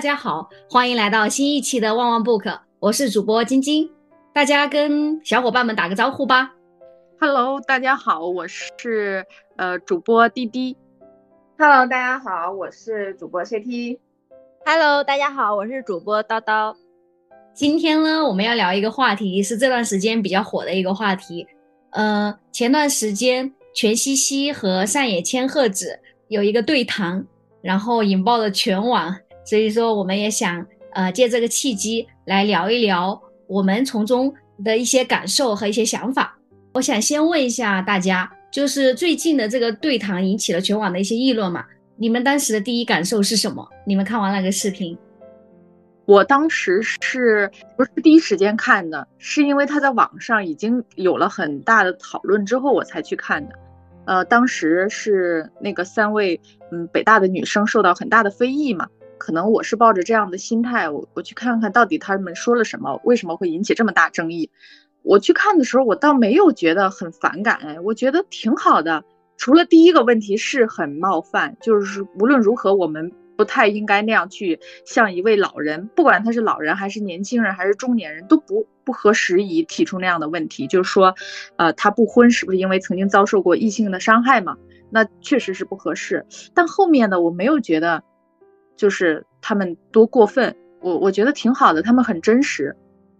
大家好，欢迎来到新一期的旺旺 book，我是主播晶晶，大家跟小伙伴们打个招呼吧。Hello，大家好，我是呃主播滴滴。Hello，大家好，我是主播 CT。Hello，大家好，我是主播叨叨。今天呢，我们要聊一个话题，是这段时间比较火的一个话题。呃，前段时间全西西和上野千鹤子有一个对谈，然后引爆了全网。所以说，我们也想呃借这个契机来聊一聊我们从中的一些感受和一些想法。我想先问一下大家，就是最近的这个对谈引起了全网的一些议论嘛？你们当时的第一感受是什么？你们看完那个视频？我当时是不是第一时间看的？是因为他在网上已经有了很大的讨论之后，我才去看的。呃，当时是那个三位嗯北大的女生受到很大的非议嘛。可能我是抱着这样的心态，我我去看看到底他们说了什么，为什么会引起这么大争议。我去看的时候，我倒没有觉得很反感，哎，我觉得挺好的。除了第一个问题是很冒犯，就是无论如何，我们不太应该那样去向一位老人，不管他是老人还是年轻人还是中年人，都不不合时宜提出那样的问题。就是说，呃，他不婚是不是因为曾经遭受过异性的伤害嘛？那确实是不合适。但后面呢，我没有觉得。就是他们多过分，我我觉得挺好的，他们很真实，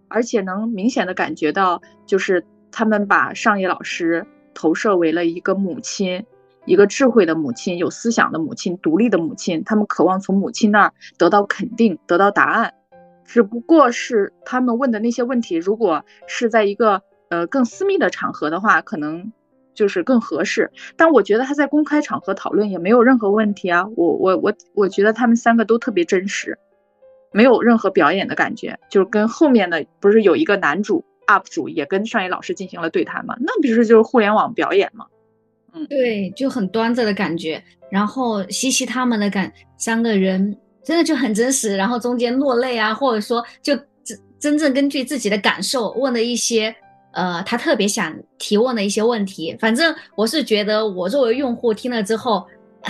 而且能明显的感觉到，就是他们把上野老师投射为了一个母亲，一个智慧的母亲，有思想的母亲，独立的母亲，他们渴望从母亲那儿得到肯定，得到答案，只不过是他们问的那些问题，如果是在一个呃更私密的场合的话，可能。就是更合适，但我觉得他在公开场合讨论也没有任何问题啊。我我我我觉得他们三个都特别真实，没有任何表演的感觉。就是跟后面的不是有一个男主 UP 主也跟上野老师进行了对谈嘛？那不是就是互联网表演吗？嗯，对，就很端着的感觉。然后西西他们的感三个人真的就很真实，然后中间落泪啊，或者说就真真正根据自己的感受问了一些。呃，他特别想提问的一些问题，反正我是觉得，我作为用户听了之后，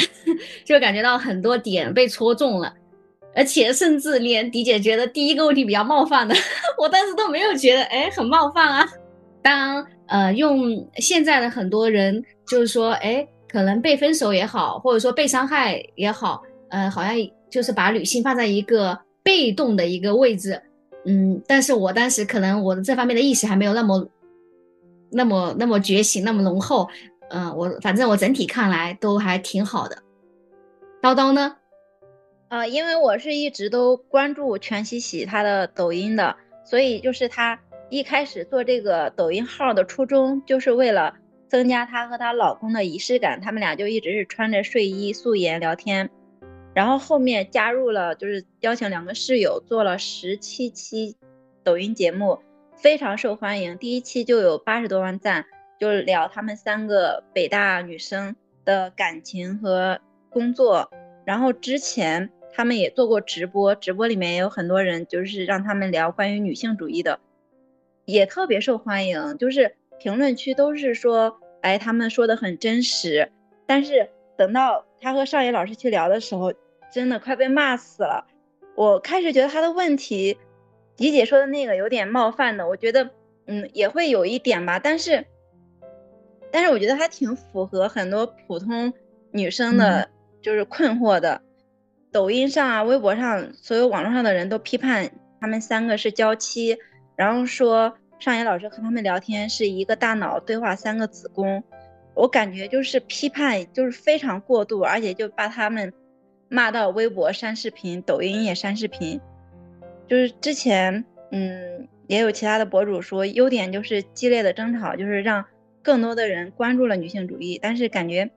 就感觉到很多点被戳中了，而且甚至连迪姐觉得第一个问题比较冒犯的，我当时都没有觉得，哎，很冒犯啊。当呃用现在的很多人就是说，哎，可能被分手也好，或者说被伤害也好，呃，好像就是把女性放在一个被动的一个位置。嗯，但是我当时可能我的这方面的意识还没有那么、那么、那么觉醒，那么浓厚。嗯，我反正我整体看来都还挺好的。叨叨呢？呃，因为我是一直都关注全喜喜他的抖音的，所以就是他一开始做这个抖音号的初衷，就是为了增加她和她老公的仪式感。他们俩就一直是穿着睡衣素颜聊天。然后后面加入了，就是邀请两个室友做了十七期抖音节目，非常受欢迎。第一期就有八十多万赞，就是聊他们三个北大女生的感情和工作。然后之前他们也做过直播，直播里面也有很多人，就是让他们聊关于女性主义的，也特别受欢迎。就是评论区都是说，哎，他们说的很真实。但是等到他和上野老师去聊的时候，真的快被骂死了。我开始觉得他的问题，迪姐说的那个有点冒犯的，我觉得，嗯，也会有一点吧。但是，但是我觉得还挺符合很多普通女生的，就是困惑的。抖音上啊，微博上，所有网络上的人都批判他们三个是娇妻，然后说上野老师和他们聊天是一个大脑对话三个子宫。我感觉就是批判，就是非常过度，而且就把他们骂到微博删视频，抖音也删视频。就是之前，嗯，也有其他的博主说，优点就是激烈的争吵，就是让更多的人关注了女性主义。但是感觉，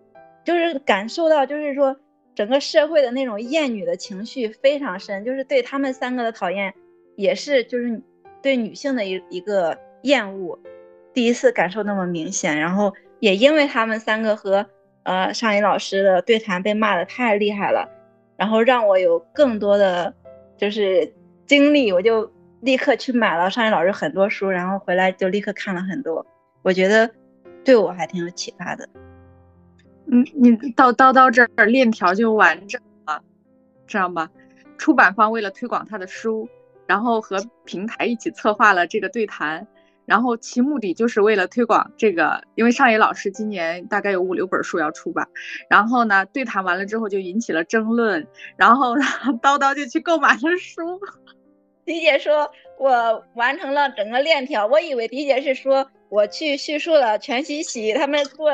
就是感受到，就是说整个社会的那种厌女的情绪非常深，就是对他们三个的讨厌，也是就是对女性的一一个厌恶，第一次感受那么明显，然后。也因为他们三个和呃上野老师的对谈被骂的太厉害了，然后让我有更多的就是精力，我就立刻去买了上野老师很多书，然后回来就立刻看了很多，我觉得对我还挺有启发的。嗯，你到叨叨这儿链条就完整了，这样吧？出版方为了推广他的书，然后和平台一起策划了这个对谈。然后其目的就是为了推广这个，因为上野老师今年大概有五六本书要出吧。然后呢，对谈完了之后就引起了争论，然后 叨叨就去购买了书。迪姐说：“我完成了整个链条。”我以为迪姐是说我去叙述了全喜喜他们做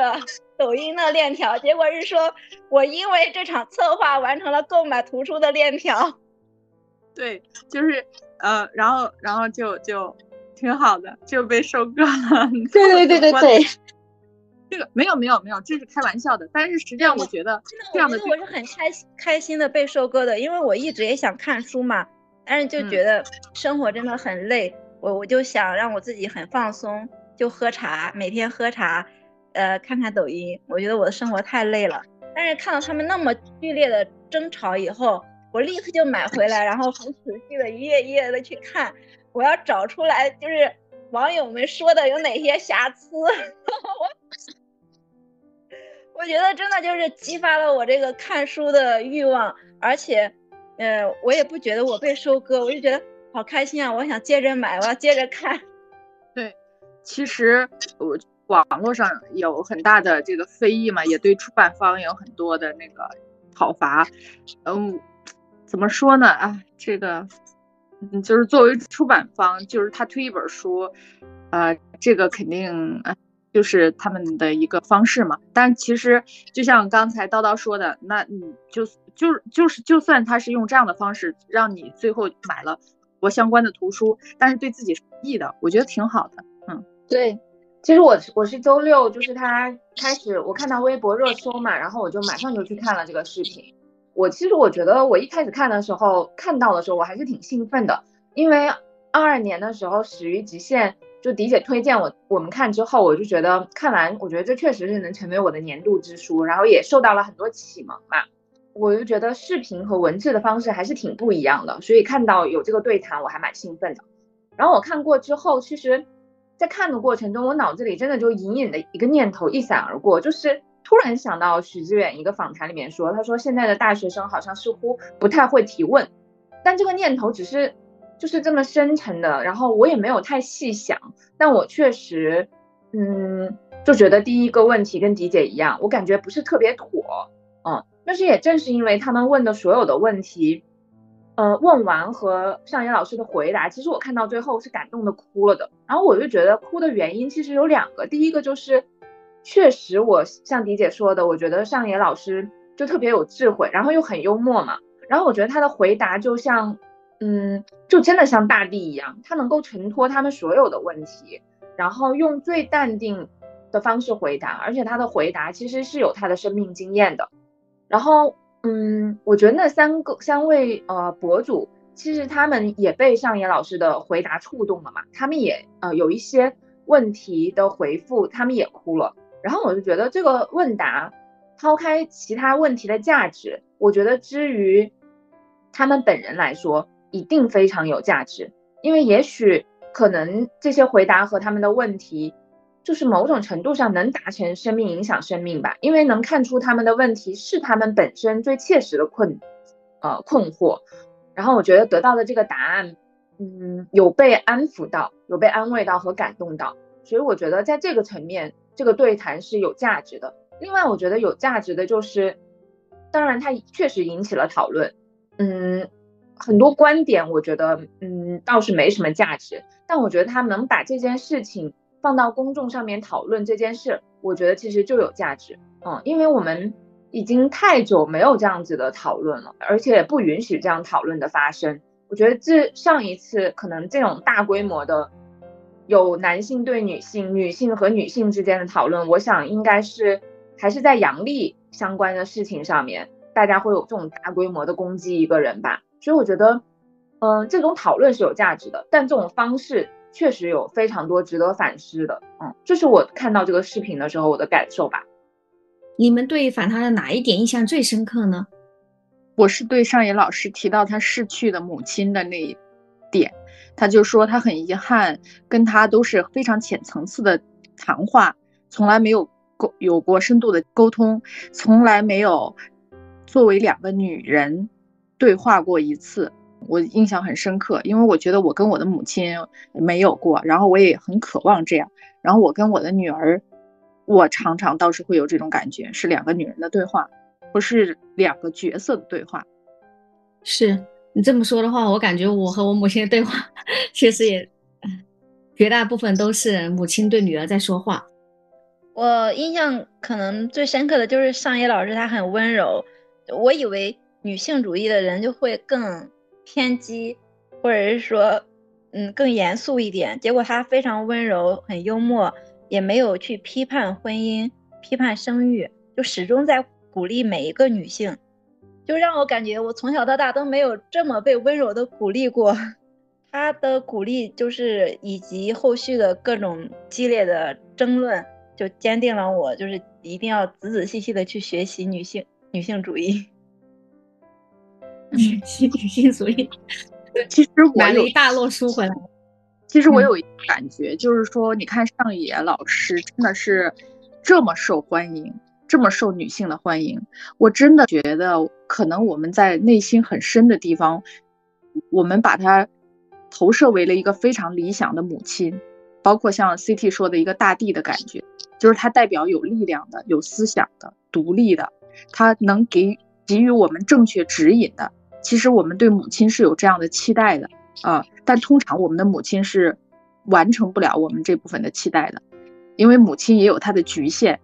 抖音的链条，结果是说我因为这场策划完成了购买图书的链条。对，就是呃，然后然后就就。挺好的，就被收割了。对对对对对，这个没有没有没有，这是开玩笑的。但是实际上，我觉得这样的我是很开心开心的被收割的，因为我一直也想看书嘛，但是就觉得生活真的很累，我我就想让我自己很放松，就喝茶，每天喝茶，呃，看看抖音。我觉得我的生活太累了，但是看到他们那么剧烈的争吵以后，我立刻就买回来，然后很仔细的一页一页的去看。我要找出来，就是网友们说的有哪些瑕疵。我 我觉得真的就是激发了我这个看书的欲望，而且，呃，我也不觉得我被收割，我就觉得好开心啊！我想接着买，我要接着看。对，其实我网络上有很大的这个非议嘛，也对出版方有很多的那个讨伐。嗯，怎么说呢？啊，这个。嗯，就是作为出版方，就是他推一本书，呃，这个肯定就是他们的一个方式嘛。但其实就像刚才叨叨说的，那你就就就是就算他是用这样的方式让你最后买了我相关的图书，但是对自己是益的，我觉得挺好的。嗯，对，其实我我是周六，就是他开始我看到微博热搜嘛，然后我就马上就去看了这个视频。我其实我觉得我一开始看的时候，看到的时候我还是挺兴奋的，因为二二年的时候《始于极限》就迪姐推荐我我们看之后，我就觉得看完，我觉得这确实是能成为我的年度之书，然后也受到了很多启蒙嘛。我就觉得视频和文字的方式还是挺不一样的，所以看到有这个对谈，我还蛮兴奋的。然后我看过之后，其实，在看的过程中，我脑子里真的就隐隐的一个念头一闪而过，就是。突然想到许知远一个访谈里面说，他说现在的大学生好像似乎不太会提问，但这个念头只是就是这么深沉的，然后我也没有太细想，但我确实，嗯，就觉得第一个问题跟迪姐一样，我感觉不是特别妥，嗯，但是也正是因为他们问的所有的问题，呃，问完和上野老师的回答，其实我看到最后是感动的哭了的，然后我就觉得哭的原因其实有两个，第一个就是。确实，我像迪姐说的，我觉得上野老师就特别有智慧，然后又很幽默嘛。然后我觉得他的回答就像，嗯，就真的像大地一样，他能够承托他们所有的问题，然后用最淡定的方式回答，而且他的回答其实是有他的生命经验的。然后，嗯，我觉得那三个三位呃博主，其实他们也被上野老师的回答触动了嘛，他们也呃有一些问题的回复，他们也哭了。然后我就觉得这个问答，抛开其他问题的价值，我觉得之于他们本人来说，一定非常有价值。因为也许可能这些回答和他们的问题，就是某种程度上能达成生命影响生命吧。因为能看出他们的问题是他们本身最切实的困，呃困惑。然后我觉得得到的这个答案，嗯，有被安抚到，有被安慰到和感动到。所以我觉得在这个层面。这个对谈是有价值的。另外，我觉得有价值的就是，当然它确实引起了讨论。嗯，很多观点我觉得，嗯，倒是没什么价值。但我觉得他能把这件事情放到公众上面讨论这件事，我觉得其实就有价值。嗯，因为我们已经太久没有这样子的讨论了，而且不允许这样讨论的发生。我觉得这上一次可能这种大规模的。有男性对女性、女性和女性之间的讨论，我想应该是还是在阳历相关的事情上面，大家会有这种大规模的攻击一个人吧。所以我觉得，嗯，这种讨论是有价值的，但这种方式确实有非常多值得反思的。嗯，这是我看到这个视频的时候我的感受吧。你们对反他的哪一点印象最深刻呢？我是对上野老师提到他逝去的母亲的那一点。他就说他很遗憾，跟他都是非常浅层次的谈话，从来没有沟有过深度的沟通，从来没有作为两个女人对话过一次，我印象很深刻，因为我觉得我跟我的母亲没有过，然后我也很渴望这样。然后我跟我的女儿，我常常倒是会有这种感觉，是两个女人的对话，不是两个角色的对话。是你这么说的话，我感觉我和我母亲的对话，确实也绝大部分都是母亲对女儿在说话。我印象可能最深刻的就是上野老师，他很温柔。我以为女性主义的人就会更偏激，或者是说，嗯，更严肃一点。结果他非常温柔，很幽默，也没有去批判婚姻、批判生育，就始终在鼓励每一个女性。就让我感觉我从小到大都没有这么被温柔的鼓励过。他的鼓励就是以及后续的各种激烈的争论。就坚定了我，就是一定要仔仔细细的去学习女性女性主义，学习女性主义。其实我买了一大摞书回来。其实我有一个感觉，就是说，你看上野老师真的是这么受欢迎，这么受女性的欢迎。我真的觉得，可能我们在内心很深的地方，我们把她投射为了一个非常理想的母亲，包括像 CT 说的一个大地的感觉。就是它代表有力量的、有思想的、独立的，它能给给予我们正确指引的。其实我们对母亲是有这样的期待的啊，但通常我们的母亲是完成不了我们这部分的期待的，因为母亲也有她的局限。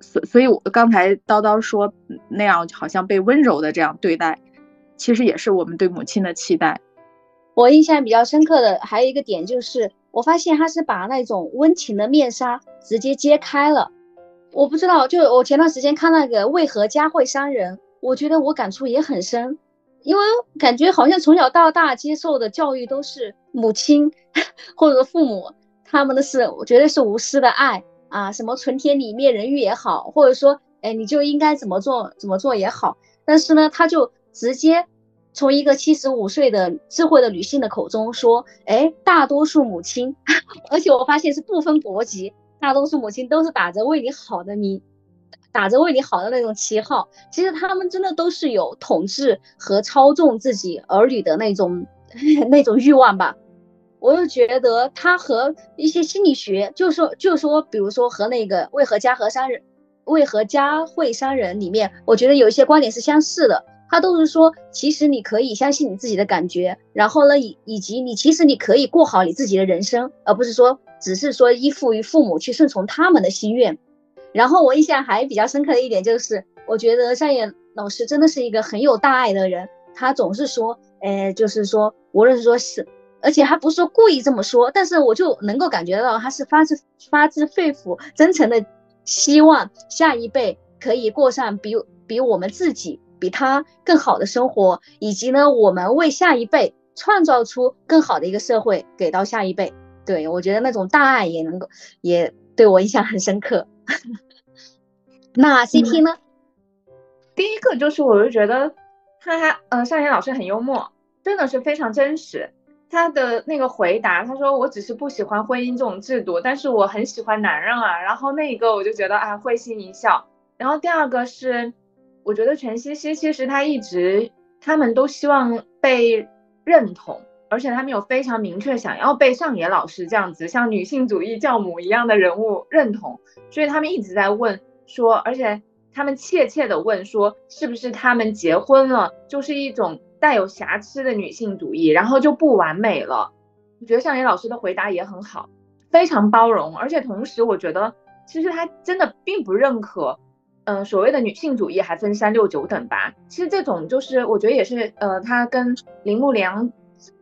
所所以，我刚才叨叨说那样好像被温柔的这样对待，其实也是我们对母亲的期待。我印象比较深刻的还有一个点就是。我发现他是把那种温情的面纱直接揭开了，我不知道，就我前段时间看那个为何家会伤人，我觉得我感触也很深，因为感觉好像从小到大接受的教育都是母亲 或者父母他们的是，我觉得是无私的爱啊，什么存天理灭人欲也好，或者说，哎，你就应该怎么做怎么做也好，但是呢，他就直接。从一个七十五岁的智慧的女性的口中说：“哎，大多数母亲，而且我发现是不分国籍，大多数母亲都是打着为你好的名，打着为你好的那种旗号。其实他们真的都是有统治和操纵自己儿女的那种 那种欲望吧。我又觉得他和一些心理学，就说就说，比如说和那个为何家和商人，为何家会伤人里面，我觉得有一些观点是相似的。”他都是说，其实你可以相信你自己的感觉，然后呢，以以及你其实你可以过好你自己的人生，而不是说只是说依附于父母去顺从他们的心愿。然后我印象还比较深刻的一点就是，我觉得夏野老师真的是一个很有大爱的人，他总是说，呃，就是说，无论是说是，而且他不是说故意这么说，但是我就能够感觉到他是发自发自肺腑、真诚的希望下一辈可以过上比比我们自己。比他更好的生活，以及呢，我们为下一辈创造出更好的一个社会给到下一辈。对我觉得那种大爱也能够，也对我印象很深刻。那 CT 呢？第一个就是，我就觉得他嗯，呃，少年老师很幽默，真的是非常真实。他的那个回答，他说我只是不喜欢婚姻这种制度，但是我很喜欢男人啊。然后那一个我就觉得啊，会心一笑。然后第二个是。我觉得全西西其实他一直，他们都希望被认同，而且他们有非常明确想要被上野老师这样子像女性主义教母一样的人物认同，所以他们一直在问说，而且他们怯怯的问说，是不是他们结婚了就是一种带有瑕疵的女性主义，然后就不完美了？我觉得上野老师的回答也很好，非常包容，而且同时我觉得其实他真的并不认可。嗯，所谓的女性主义还分三六九等吧。其实这种就是，我觉得也是，呃，他跟铃木良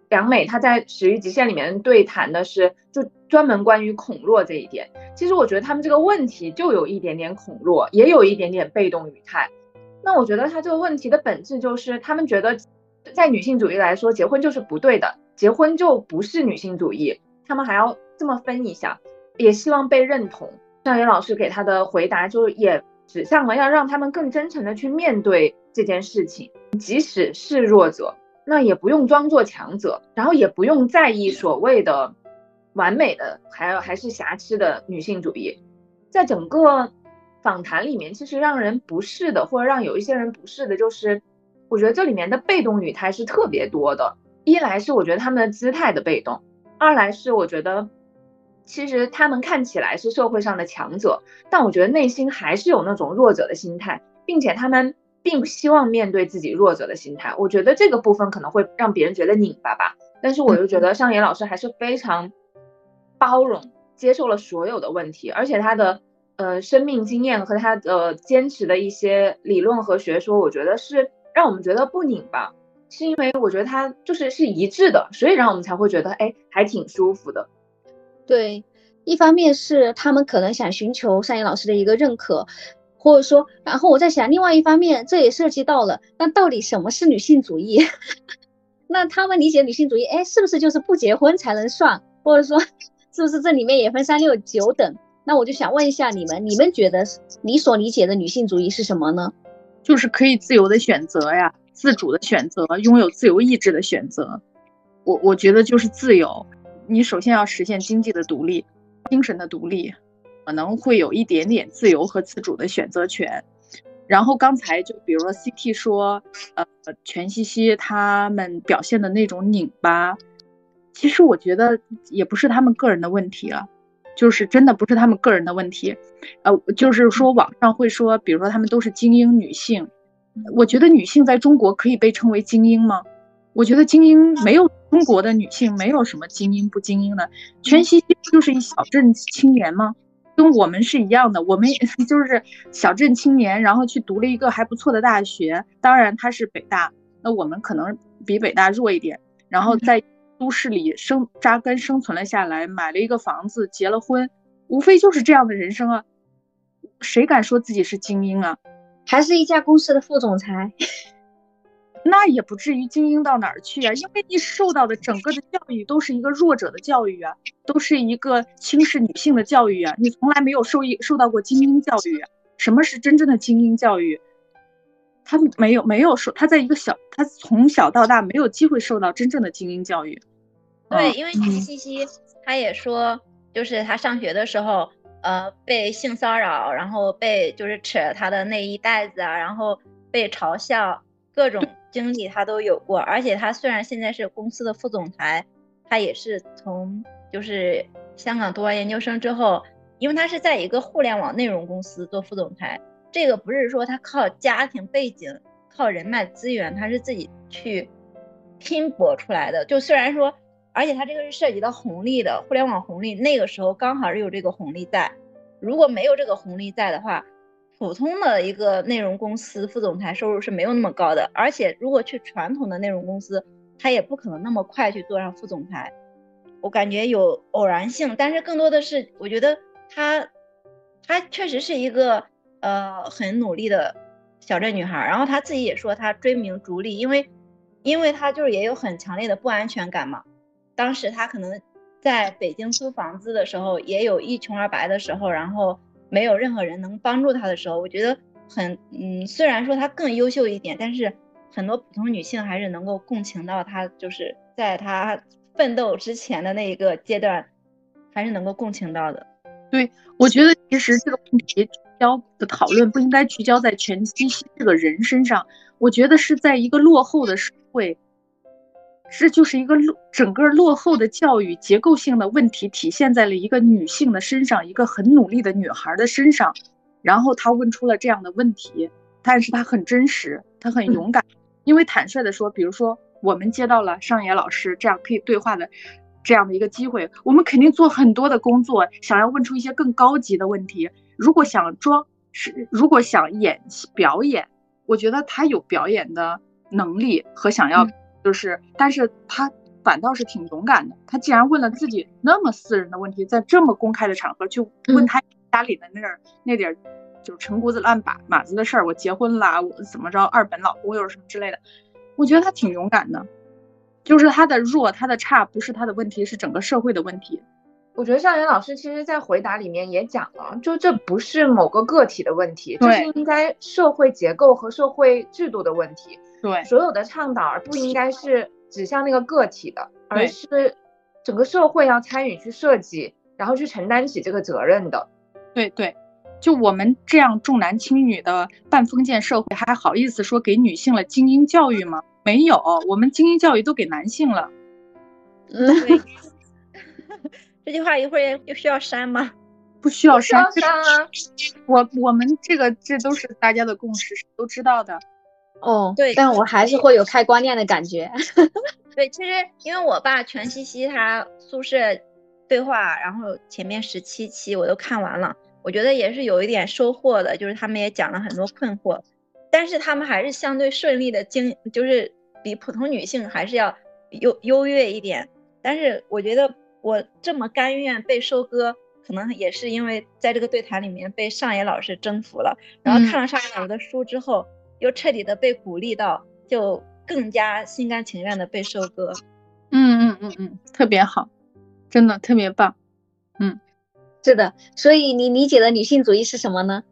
良美他在《始于极限》里面对谈的是，就专门关于孔落这一点。其实我觉得他们这个问题就有一点点孔落，也有一点点被动语态。那我觉得他这个问题的本质就是，他们觉得在女性主义来说，结婚就是不对的，结婚就不是女性主义。他们还要这么分一下，也希望被认同。尚野老师给他的回答就也。指向了要让他们更真诚的去面对这件事情，即使是弱者，那也不用装作强者，然后也不用在意所谓的完美的，还有还是瑕疵的女性主义。在整个访谈里面，其实让人不适的，或者让有一些人不适的，就是我我觉得这里面的被动语态是特别多的。一来是我觉得他们的姿态的被动，二来是我觉得其实他们看起来是社会上的强者，但我觉得内心还是有那种弱者的心态，并且他们并不希望面对自己弱者的心态。我觉得这个部分可能会让别人觉得拧巴吧。但是我又觉得上野老师还是非常包容，接受了所有的问题，而且他的呃生命经验和他的坚持的一些理论和学说，我觉得是让我们觉得不拧巴。是因为我觉得他就是是一致的，所以让我们才会觉得哎，还挺舒服的。对，一方面是他们可能想寻求上野老师的一个认可，或者说，然后我在想，另外一方面，这也涉及到了，那到底什么是女性主义？那他们理解女性主义，哎，是不是就是不结婚才能算？或者说，是不是这里面也分三六九等？那我就想问一下你们，你们觉得你所理解的女性主义是什么呢？就是可以自由的选择呀。自主的选择，拥有自由意志的选择，我我觉得就是自由。你首先要实现经济的独立，精神的独立，可能会有一点点自由和自主的选择权。然后刚才就比如说 CT 说，呃，全西西他们表现的那种拧巴，其实我觉得也不是他们个人的问题了，就是真的不是他们个人的问题。呃，就是说网上会说，比如说他们都是精英女性。我觉得女性在中国可以被称为精英吗？我觉得精英没有中国的女性没有什么精英不精英的，全西西就是一小镇青年吗？跟我们是一样的，我们也 就是小镇青年，然后去读了一个还不错的大学，当然他是北大，那我们可能比北大弱一点，然后在都市里生扎根生存了下来，买了一个房子，结了婚，无非就是这样的人生啊，谁敢说自己是精英啊？还是一家公司的副总裁，那也不至于精英到哪儿去啊！因为你受到的整个的教育都是一个弱者的教育啊，都是一个轻视女性的教育啊，你从来没有受一受到过精英教育啊。什么是真正的精英教育？他没有没有受，他在一个小，他从小到大没有机会受到真正的精英教育。对，因为齐西西他也说，就是他上学的时候。呃，被性骚扰，然后被就是扯他的内衣带子啊，然后被嘲笑，各种经历他都有过。而且他虽然现在是公司的副总裁，他也是从就是香港读完研究生之后，因为他是在一个互联网内容公司做副总裁，这个不是说他靠家庭背景、靠人脉资源，他是自己去拼搏出来的。就虽然说。而且它这个是涉及到红利的，互联网红利，那个时候刚好是有这个红利在。如果没有这个红利在的话，普通的一个内容公司副总裁收入是没有那么高的。而且如果去传统的内容公司，他也不可能那么快去做上副总裁。我感觉有偶然性，但是更多的是我觉得他，他确实是一个呃很努力的小镇女孩。然后他自己也说他追名逐利，因为，因为他就是也有很强烈的不安全感嘛。当时他可能在北京租房子的时候，也有一穷二白的时候，然后没有任何人能帮助他的时候，我觉得很嗯，虽然说他更优秀一点，但是很多普通女性还是能够共情到他，就是在他奋斗之前的那一个阶段，还是能够共情到的。对，我觉得其实这个问题聚焦的讨论不应该聚焦在全西西这个人身上，我觉得是在一个落后的社会。这就是一个落整个落后的教育结构性的问题，体现在了一个女性的身上，一个很努力的女孩的身上。然后她问出了这样的问题，但是她很真实，她很勇敢，因为坦率的说，比如说我们接到了上野老师这样可以对话的这样的一个机会，我们肯定做很多的工作，想要问出一些更高级的问题。如果想装是，如果想演表演，我觉得她有表演的能力和想要。就是，但是他反倒是挺勇敢的。他既然问了自己那么私人的问题，在这么公开的场合去问他家里的那点那点，就是陈谷子烂把马子的事儿，我结婚啦，我怎么着，二本老公又是什么之类的，我觉得他挺勇敢的。就是他的弱，他的差，不是他的问题，是整个社会的问题。我觉得向元老师其实在回答里面也讲了，就这不是某个个体的问题，这是应该社会结构和社会制度的问题。对，所有的倡导而不应该是指向那个个体的，而是整个社会要参与去设计，然后去承担起这个责任的。对对，就我们这样重男轻女的半封建社会，还好意思说给女性了精英教育吗？没有，我们精英教育都给男性了。嗯，这句话一会儿又需要删吗？不需要删，删啊！我我们这个这都是大家的共识，都知道的。哦，对，但我还是会有开光念的感觉。对，其实因为我爸全西西他宿舍对话，然后前面十七期我都看完了。我觉得也是有一点收获的，就是他们也讲了很多困惑，但是他们还是相对顺利的经，就是比普通女性还是要优优越一点。但是我觉得我这么甘愿被收割，可能也是因为在这个对谈里面被上野老师征服了，然后看了上野老师的书之后，又彻底的被鼓励到，就更加心甘情愿的被收割。嗯嗯嗯嗯，特别好，真的特别棒。嗯。是的，所以你理解的女性主义是什么呢？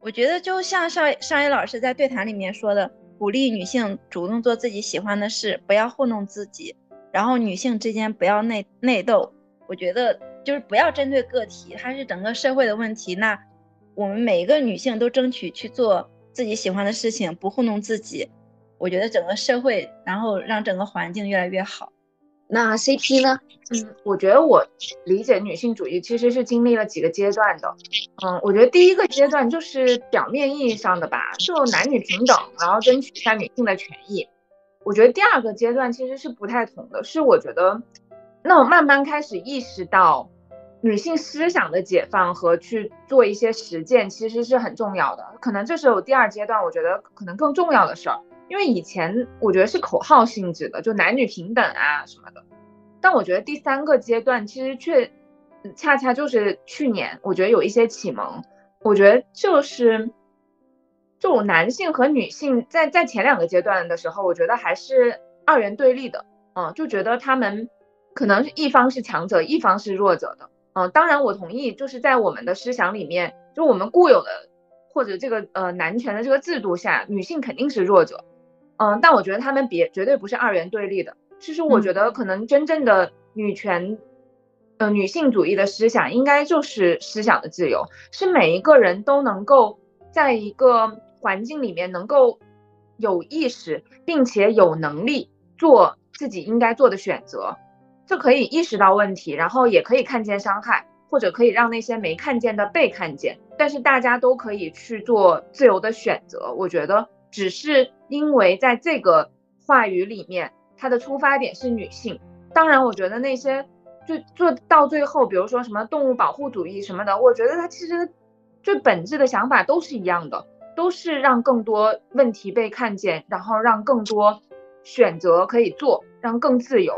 我觉得就像上上野老师在对谈里面说的，鼓励女性主动做自己喜欢的事，不要糊弄自己，然后女性之间不要内内斗。我觉得就是不要针对个体，它是整个社会的问题。那我们每一个女性都争取去做自己喜欢的事情，不糊弄自己。我觉得整个社会，然后让整个环境越来越好。那 CP 呢？嗯，我觉得我理解女性主义其实是经历了几个阶段的。嗯，我觉得第一个阶段就是表面意义上的吧，就男女平等，然后争取一下女性的权益。我觉得第二个阶段其实是不太同的，是我觉得，那我慢慢开始意识到，女性思想的解放和去做一些实践其实是很重要的。可能这是我第二阶段，我觉得可能更重要的事儿。因为以前我觉得是口号性质的，就男女平等啊什么的，但我觉得第三个阶段其实却恰恰就是去年，我觉得有一些启蒙。我觉得就是这种男性和女性在在前两个阶段的时候，我觉得还是二元对立的，嗯，就觉得他们可能一方是强者，一方是弱者的，嗯，当然我同意，就是在我们的思想里面，就我们固有的或者这个呃男权的这个制度下，女性肯定是弱者。嗯，但我觉得他们别绝对不是二元对立的。其实我觉得可能真正的女权，呃，女性主义的思想应该就是思想的自由，是每一个人都能够在一个环境里面能够有意识，并且有能力做自己应该做的选择，就可以意识到问题，然后也可以看见伤害，或者可以让那些没看见的被看见。但是大家都可以去做自由的选择。我觉得。只是因为在这个话语里面，它的出发点是女性。当然，我觉得那些就做到最后，比如说什么动物保护主义什么的，我觉得它其实最本质的想法都是一样的，都是让更多问题被看见，然后让更多选择可以做，让更自由。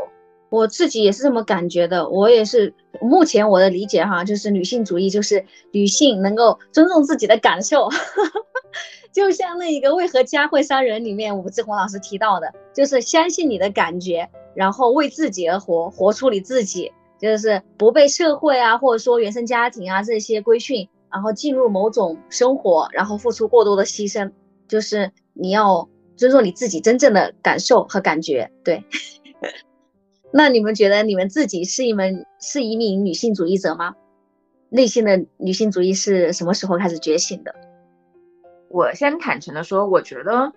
我自己也是这么感觉的。我也是目前我的理解哈，就是女性主义就是女性能够尊重自己的感受。就像那一个为何家会杀人里面，吴志红老师提到的，就是相信你的感觉，然后为自己而活，活出你自己，就是不被社会啊，或者说原生家庭啊这些规训，然后进入某种生活，然后付出过多的牺牲，就是你要尊重你自己真正的感受和感觉。对，那你们觉得你们自己是一门是一名女性主义者吗？内心的女性主义是什么时候开始觉醒的？我先坦诚的说，我觉得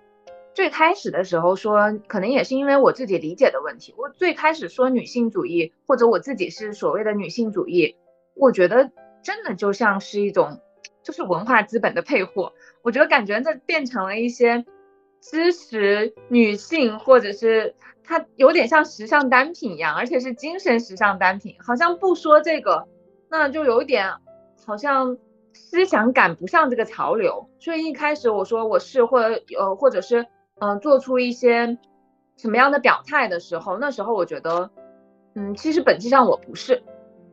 最开始的时候说，可能也是因为我自己理解的问题。我最开始说女性主义，或者我自己是所谓的女性主义，我觉得真的就像是一种，就是文化资本的配货。我觉得感觉这变成了一些支持女性，或者是它有点像时尚单品一样，而且是精神时尚单品。好像不说这个，那就有点好像。思想赶不上这个潮流，所以一开始我说我是或者呃或者是嗯做出一些什么样的表态的时候，那时候我觉得嗯其实本质上我不是，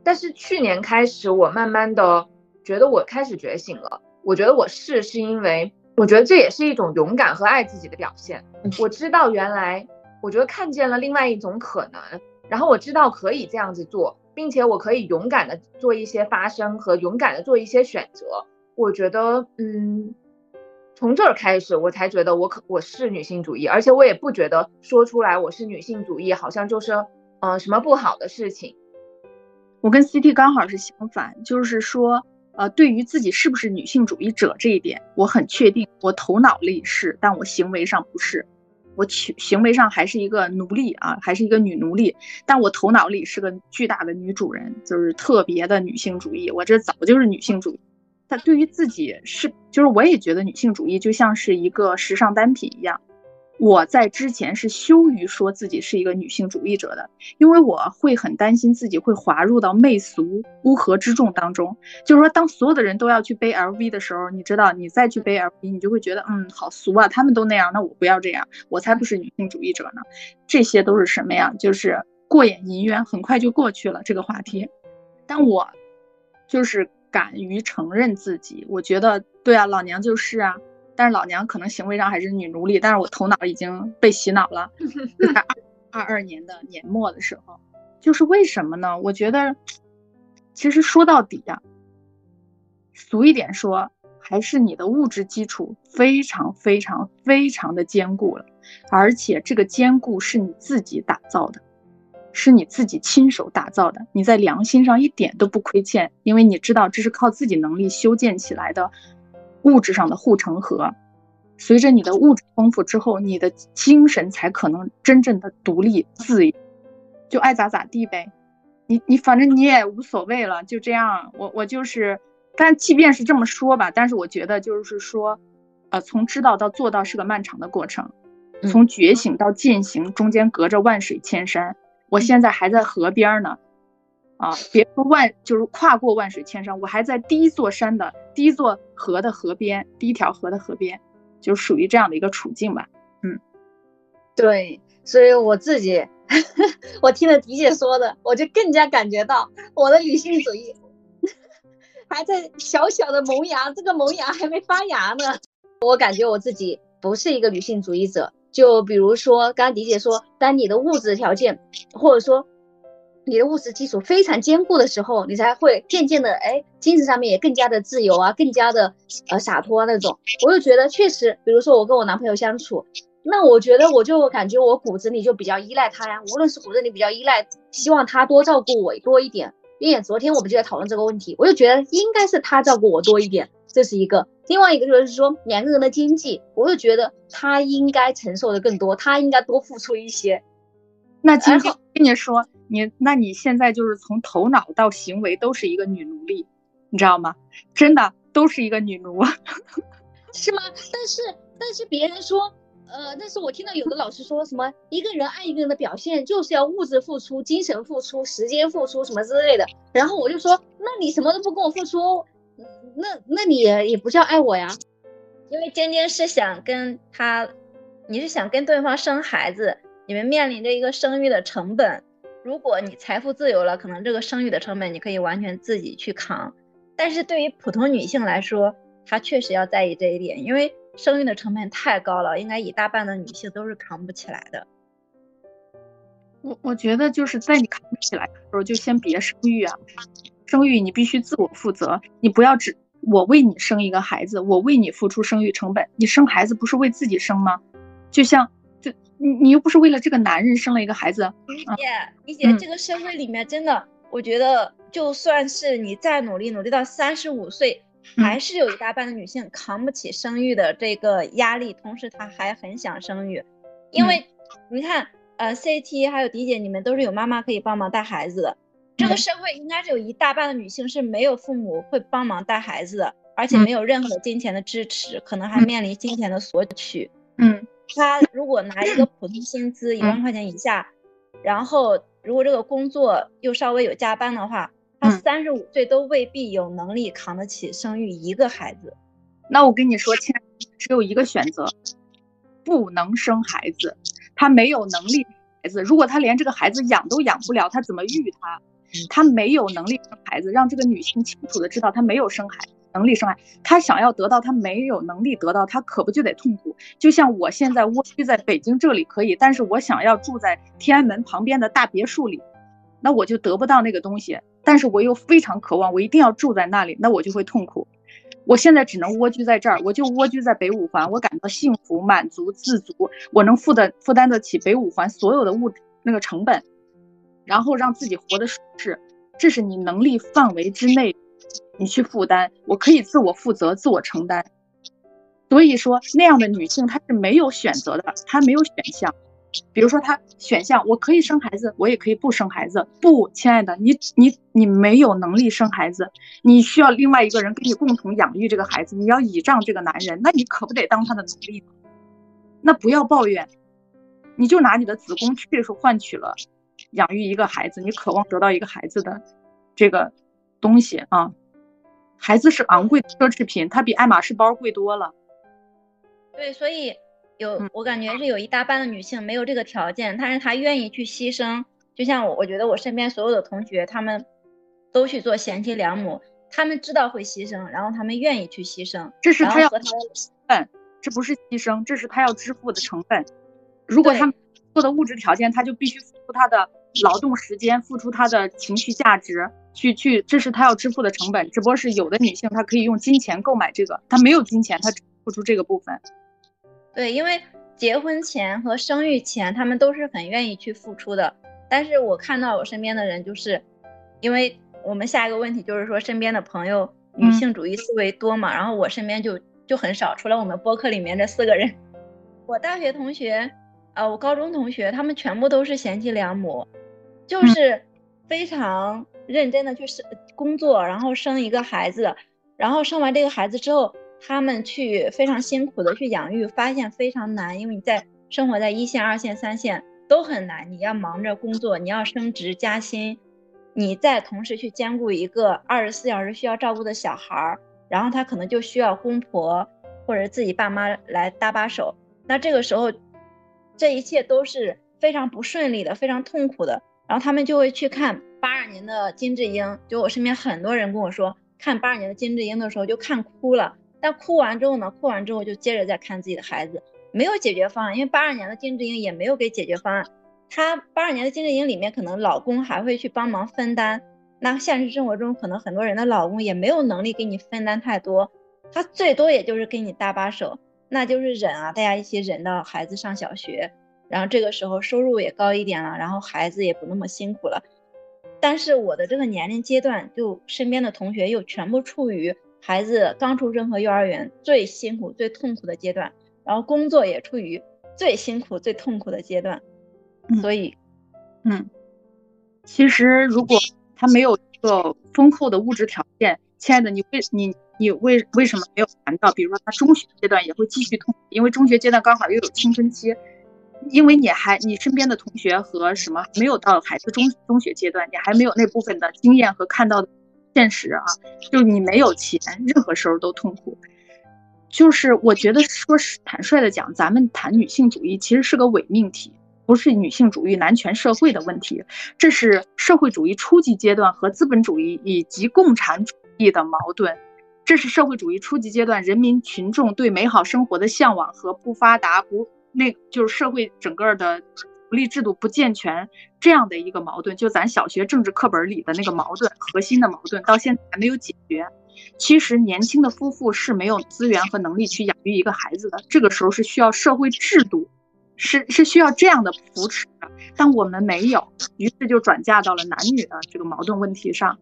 但是去年开始我慢慢的觉得我开始觉醒了，我觉得我是是因为我觉得这也是一种勇敢和爱自己的表现，我知道原来我觉得看见了另外一种可能，然后我知道可以这样子做。并且我可以勇敢的做一些发声和勇敢的做一些选择。我觉得，嗯，从这儿开始，我才觉得我可我是女性主义，而且我也不觉得说出来我是女性主义好像就是，嗯，什么不好的事情。我跟 CT 刚好是相反，就是说，呃，对于自己是不是女性主义者这一点，我很确定，我头脑里是，但我行为上不是。我行行为上还是一个奴隶啊，还是一个女奴隶，但我头脑里是个巨大的女主人，就是特别的女性主义。我这早就是女性主义。但对于自己是，就是我也觉得女性主义就像是一个时尚单品一样。我在之前是羞于说自己是一个女性主义者的，因为我会很担心自己会滑入到媚俗乌合之众当中。就是说，当所有的人都要去背 LV 的时候，你知道，你再去背 LV，你就会觉得，嗯，好俗啊，他们都那样，那我不要这样，我才不是女性主义者呢。这些都是什么呀？就是过眼云烟，很快就过去了这个话题。但我就是敢于承认自己，我觉得，对啊，老娘就是啊。但是老娘可能行为上还是女奴隶，但是我头脑已经被洗脑了。在二二二年的年末的时候，就是为什么呢？我觉得，其实说到底呀，俗一点说，还是你的物质基础非常非常非常的坚固了，而且这个坚固是你自己打造的，是你自己亲手打造的，你在良心上一点都不亏欠，因为你知道这是靠自己能力修建起来的。物质上的护城河，随着你的物质丰富之后，你的精神才可能真正的独立自由，就爱咋咋地呗。你你反正你也无所谓了，就这样。我我就是，但即便是这么说吧，但是我觉得就是说，呃，从知道到做到是个漫长的过程，从觉醒到践行中间隔着万水千山。我现在还在河边呢。啊，别说万，就是跨过万水千山，我还在第一座山的第一座河的河边，第一条河的河边，就属于这样的一个处境吧。嗯，对，所以我自己，我听了迪姐说的，我就更加感觉到我的女性主义还在小小的萌芽，这个萌芽还没发芽呢。我感觉我自己不是一个女性主义者，就比如说刚刚迪姐说，当你的物质条件，或者说。你的物质基础非常坚固的时候，你才会渐渐的，哎，精神上面也更加的自由啊，更加的呃洒脱啊那种。我就觉得确实，比如说我跟我男朋友相处，那我觉得我就感觉我骨子里就比较依赖他呀。无论是骨子里比较依赖，希望他多照顾我多一点。因为昨天我们就在讨论这个问题，我就觉得应该是他照顾我多一点，这是一个。另外一个就是说两个人的经济，我就觉得他应该承受的更多，他应该多付出一些。那今天跟你说。你那你现在就是从头脑到行为都是一个女奴隶，你知道吗？真的都是一个女奴，是吗？但是但是别人说，呃，但是我听到有的老师说什么，一个人爱一个人的表现就是要物质付出、精神付出、时间付出什么之类的。然后我就说，那你什么都不跟我付出，那那你也不叫爱我呀？因为尖尖是想跟他，你是想跟对方生孩子，你们面临着一个生育的成本。如果你财富自由了，可能这个生育的成本你可以完全自己去扛，但是对于普通女性来说，她确实要在意这一点，因为生育的成本太高了，应该一大半的女性都是扛不起来的。我我觉得就是在你扛不起来的时候，就先别生育啊，生育你必须自我负责，你不要只我为你生一个孩子，我为你付出生育成本，你生孩子不是为自己生吗？就像。你你又不是为了这个男人生了一个孩子，理解理解。这个社会里面真的，我觉得就算是你再努力，努力到三十五岁，还是有一大半的女性扛不起生育的这个压力，同时她还很想生育，因为你看，呃，CT 还有迪姐，你们都是有妈妈可以帮忙带孩子的，这个社会应该是有一大半的女性是没有父母会帮忙带孩子的，而且没有任何金钱的支持，可能还面临金钱的索取，嗯。他如果拿一个普通薪资一万块钱以下，然后如果这个工作又稍微有加班的话，他三十五岁都未必有能力扛得起生育一个孩子。那我跟你说，亲，只有一个选择，不能生孩子。他没有能力孩子，如果他连这个孩子养都养不了，他怎么育他？他没有能力生孩子，让这个女性清楚的知道他没有生孩。能力生孩，他想要得到，他没有能力得到，他可不就得痛苦？就像我现在蜗居在北京这里可以，但是我想要住在天安门旁边的大别墅里，那我就得不到那个东西。但是我又非常渴望，我一定要住在那里，那我就会痛苦。我现在只能蜗居在这儿，我就蜗居在北五环，我感到幸福、满足、自足，我能负担负担得起北五环所有的物那个成本，然后让自己活得舒适，这是你能力范围之内。你去负担，我可以自我负责、自我承担。所以说，那样的女性她是没有选择的，她没有选项。比如说，她选项我可以生孩子，我也可以不生孩子。不，亲爱的，你你你没有能力生孩子，你需要另外一个人跟你共同养育这个孩子，你要倚仗这个男人，那你可不得当他的奴隶吗？那不要抱怨，你就拿你的子宫去数换取了养育一个孩子，你渴望得到一个孩子的这个东西啊。孩子是昂贵的奢侈品，它比爱马仕包贵多了。对，所以有我感觉是有一大半的女性没有这个条件，但是她愿意去牺牲。就像我，我觉得我身边所有的同学，他们都去做贤妻良母，他们知道会牺牲，然后他们愿意去牺牲。这是他要和他本，这不是牺牲，这是他要支付的成本。如果他做的物质条件，他就必须付出他的劳动时间，付出他的情绪价值。去去，这是他要支付的成本。只不过是有的女性，她可以用金钱购买这个，她没有金钱，她付出这个部分。对，因为结婚前和生育前，他们都是很愿意去付出的。但是我看到我身边的人，就是因为我们下一个问题就是说，身边的朋友女性主义思维多嘛，然后我身边就就很少，除了我们播客里面这四个人，我大学同学，呃，我高中同学，他们全部都是贤妻良母，就是非常。认真的去生工作，然后生一个孩子，然后生完这个孩子之后，他们去非常辛苦的去养育，发现非常难，因为你在生活在一线、二线、三线都很难，你要忙着工作，你要升职加薪，你再同时去兼顾一个二十四小时需要照顾的小孩儿，然后他可能就需要公婆或者自己爸妈来搭把手，那这个时候，这一切都是非常不顺利的，非常痛苦的，然后他们就会去看。八二年的金智英，就我身边很多人跟我说，看八二年的金智英的时候就看哭了。但哭完之后呢，哭完之后就接着再看自己的孩子，没有解决方案。因为八二年的金智英也没有给解决方案。她八二年的金智英里面，可能老公还会去帮忙分担。那现实生活中，可能很多人的老公也没有能力给你分担太多，他最多也就是给你搭把手，那就是忍啊，大家一起忍到孩子上小学，然后这个时候收入也高一点了，然后孩子也不那么辛苦了。但是我的这个年龄阶段，就身边的同学又全部处于孩子刚出生和幼儿园最辛苦、最痛苦的阶段，然后工作也处于最辛苦、最痛苦的阶段，所以，嗯，其实如果他没有一个丰厚的物质条件，亲爱的，你为你你为为什么没有谈到？比如说他中学阶段也会继续痛，因为中学阶段刚好又有青春期。因为你还你身边的同学和什么没有到孩子中中学阶段，你还没有那部分的经验和看到的现实啊，就是你没有钱，任何时候都痛苦。就是我觉得说是坦率的讲，咱们谈女性主义其实是个伪命题，不是女性主义男权社会的问题，这是社会主义初级阶段和资本主义以及共产主义的矛盾，这是社会主义初级阶段人民群众对美好生活的向往和不发达不。那就是社会整个的福利制度不健全这样的一个矛盾，就咱小学政治课本里的那个矛盾，核心的矛盾到现在还没有解决。其实年轻的夫妇是没有资源和能力去养育一个孩子的，这个时候是需要社会制度，是是需要这样的扶持的，但我们没有，于是就转嫁到了男女的这个矛盾问题上。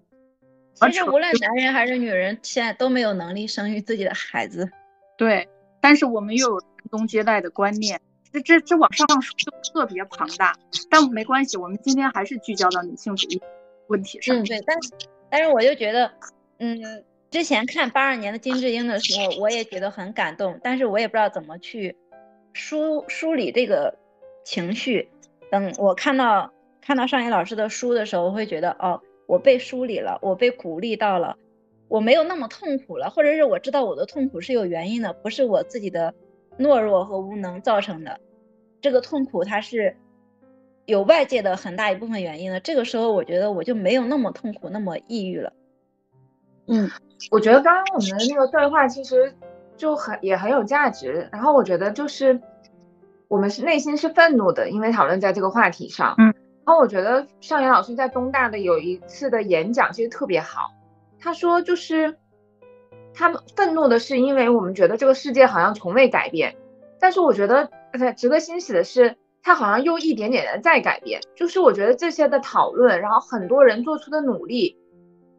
其实无论男人还是女人，现在都没有能力生育自己的孩子。对，但是我们又有。宗接待的观念，这这这往上说就特别庞大，但没关系，我们今天还是聚焦到女性主义问题上。嗯，对，但是但是我就觉得，嗯，之前看八二年的金智英的时候，我也觉得很感动，但是我也不知道怎么去梳梳理这个情绪。等我看到看到上野老师的书的时候，我会觉得，哦，我被梳理了，我被鼓励到了，我没有那么痛苦了，或者是我知道我的痛苦是有原因的，不是我自己的。懦弱和无能造成的这个痛苦，它是有外界的很大一部分原因的。这个时候，我觉得我就没有那么痛苦，那么抑郁了。嗯，我觉得刚刚我们的那个对话其实就很也很有价值。然后我觉得就是我们是内心是愤怒的，因为讨论在这个话题上。嗯。然后我觉得尚岩老师在东大的有一次的演讲其实特别好，他说就是。他们愤怒的是，因为我们觉得这个世界好像从未改变，但是我觉得值得欣喜的是，它好像又一点点的在改变。就是我觉得这些的讨论，然后很多人做出的努力，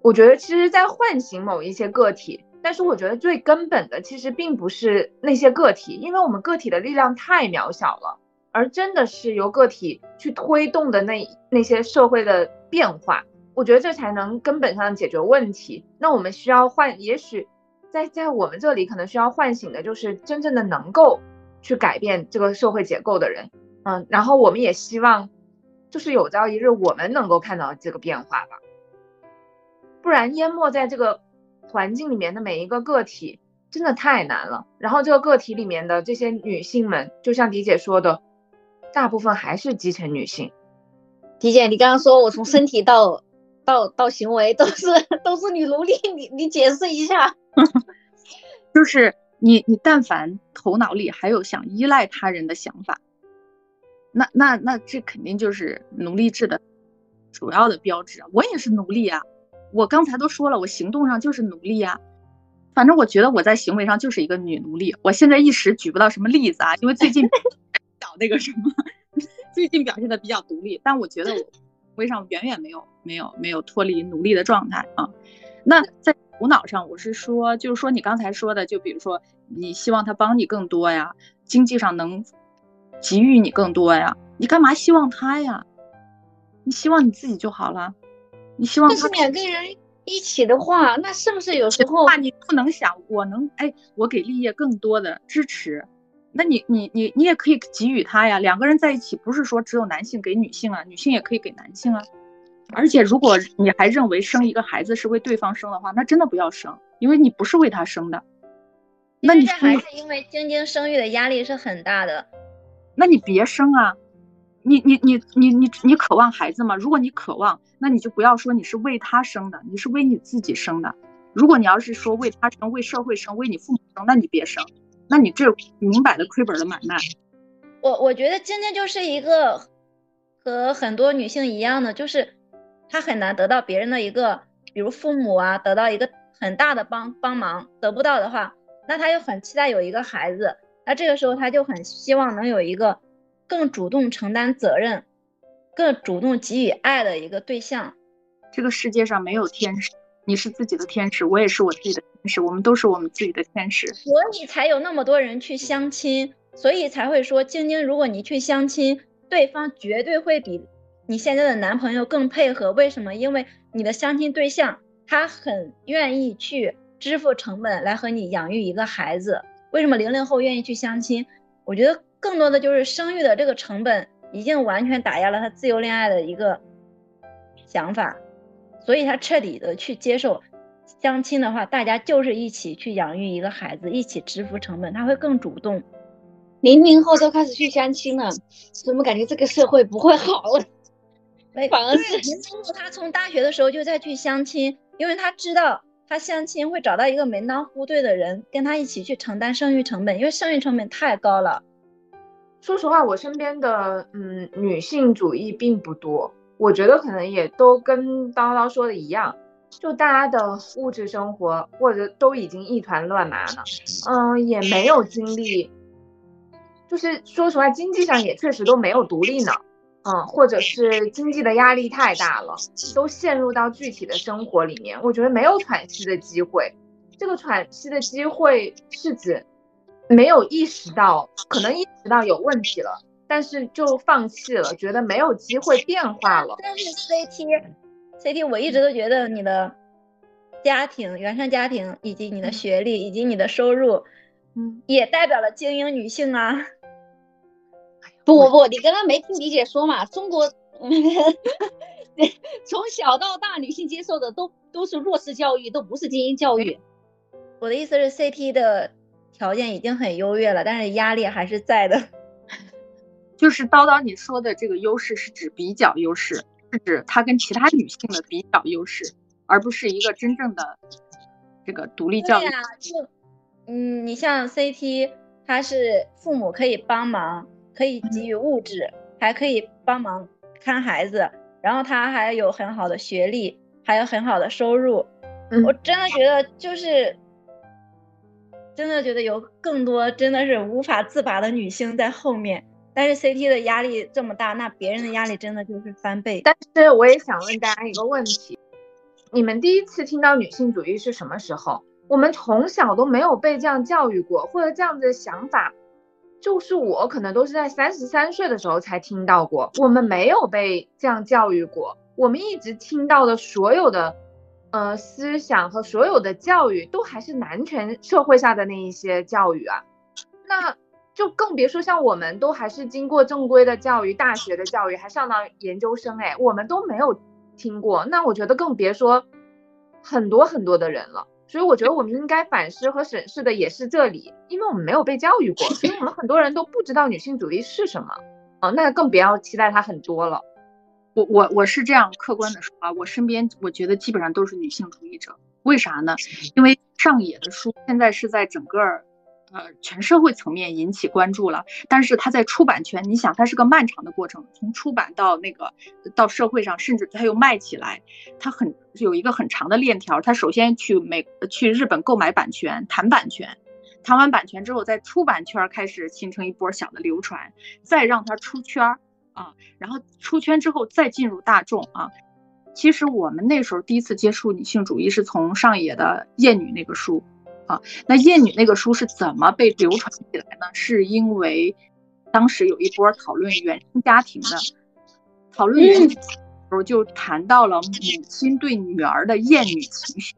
我觉得其实在唤醒某一些个体，但是我觉得最根本的其实并不是那些个体，因为我们个体的力量太渺小了，而真的是由个体去推动的那那些社会的变化，我觉得这才能根本上解决问题。那我们需要唤，也许在在我们这里可能需要唤醒的就是真正的能够去改变这个社会结构的人，嗯，然后我们也希望。就是有朝一日我们能够看到这个变化吧，不然淹没在这个环境里面的每一个个体真的太难了。然后这个个体里面的这些女性们，就像迪姐说的，大部分还是基层女性。迪姐，你刚刚说我从身体到 到到行为都是都是女奴隶，你你解释一下。就是你你但凡头脑里还有想依赖他人的想法。那那那这肯定就是奴隶制的主要的标志啊！我也是奴隶啊！我刚才都说了，我行动上就是奴隶啊。反正我觉得我在行为上就是一个女奴隶。我现在一时举不到什么例子啊，因为最近 小那个什么，最近表现的比较独立。但我觉得我行为上远远没有没有没有脱离奴隶的状态啊。那在头脑上，我是说，就是说你刚才说的，就比如说你希望他帮你更多呀，经济上能。给予你更多呀，你干嘛希望他呀？你希望你自己就好了。你希望但是两个人一起的话，那是不是有时候？话你不能想我能哎，我给立业更多的支持，那你你你你也可以给予他呀。两个人在一起不是说只有男性给女性啊，女性也可以给男性啊。而且如果你还认为生一个孩子是为对方生的话，那真的不要生，因为你不是为他生的。那你还是因为晶晶生育的压力是很大的。那你别生啊，你你你你你你渴望孩子吗？如果你渴望，那你就不要说你是为他生的，你是为你自己生的。如果你要是说为他生、为社会生、为你父母生，那你别生，那你这明摆的亏本的买卖。我我觉得晶晶就是一个和很多女性一样的，就是她很难得到别人的一个，比如父母啊，得到一个很大的帮帮忙，得不到的话，那他又很期待有一个孩子。那这个时候，他就很希望能有一个更主动承担责任、更主动给予爱的一个对象。这个世界上没有天使，你是自己的天使，我也是我自己的天使，我们都是我们自己的天使。所以才有那么多人去相亲，所以才会说，晶晶，如果你去相亲，对方绝对会比你现在的男朋友更配合。为什么？因为你的相亲对象他很愿意去支付成本来和你养育一个孩子。为什么零零后愿意去相亲？我觉得更多的就是生育的这个成本已经完全打压了他自由恋爱的一个想法，所以他彻底的去接受相亲的话，大家就是一起去养育一个孩子，一起支付成本，他会更主动。零零后都开始去相亲了，怎么感觉这个社会不会好了？反而是零零后他从大学的时候就在去相亲，因为他知道。他相亲会找到一个门当户对的人，跟他一起去承担生育成本，因为生育成本太高了。说实话，我身边的嗯女性主义并不多，我觉得可能也都跟叨叨说的一样，就大家的物质生活或者都已经一团乱麻了，嗯，也没有精力，就是说实话，经济上也确实都没有独立呢。嗯，或者是经济的压力太大了，都陷入到具体的生活里面，我觉得没有喘息的机会。这个喘息的机会是指没有意识到，可能意识到有问题了，但是就放弃了，觉得没有机会变化了。但是 CT，CT，我一直都觉得你的家庭、原生家庭以及你的学历以及你的收入，嗯，也代表了精英女性啊。不不不，你刚刚没听李姐说嘛？中国 从小到大，女性接受的都都是弱势教育，都不是精英教育。我的意思是，CT 的条件已经很优越了，但是压力还是在的。就是叨叨你说的这个优势，是指比较优势，是指她跟其他女性的比较优势，而不是一个真正的这个独立教育。对呀，就嗯，你像 CT，他是父母可以帮忙。可以给予物质，还可以帮忙看孩子，然后他还有很好的学历，还有很好的收入。我真的觉得就是，真的觉得有更多真的是无法自拔的女性在后面。但是 CT 的压力这么大，那别人的压力真的就是翻倍。但是我也想问大家一个问题，你们第一次听到女性主义是什么时候？我们从小都没有被这样教育过，或者这样子的想法，就是我可能都是在三十三岁的时候才听到过。我们没有被这样教育过，我们一直听到的所有的，呃，思想和所有的教育都还是男权社会下的那一些教育啊，那就更别说像我们都还是经过正规的教育，大学的教育，还上到研究生，哎，我们都没有听过，那我觉得更别说很多很多的人了。所以我觉得我们应该反思和审视的也是这里，因为我们没有被教育过，所以我们很多人都不知道女性主义是什么啊，那更不要期待它很多了。我我我是这样客观的说啊，我身边我觉得基本上都是女性主义者，为啥呢？因为上野的书现在是在整个。呃，全社会层面引起关注了，但是它在出版权，你想它是个漫长的过程，从出版到那个到社会上，甚至它又卖起来，它很有一个很长的链条。它首先去美去日本购买版权，谈版权，谈完版权之后，在出版圈开始形成一波小的流传，再让它出圈啊，然后出圈之后再进入大众啊。其实我们那时候第一次接触女性主义是从上野的《厌女》那个书。啊，那《厌女》那个书是怎么被流传起来呢？是因为当时有一波讨论原生家庭的，讨论原生家庭的时候就谈到了母亲对女儿的厌女情绪，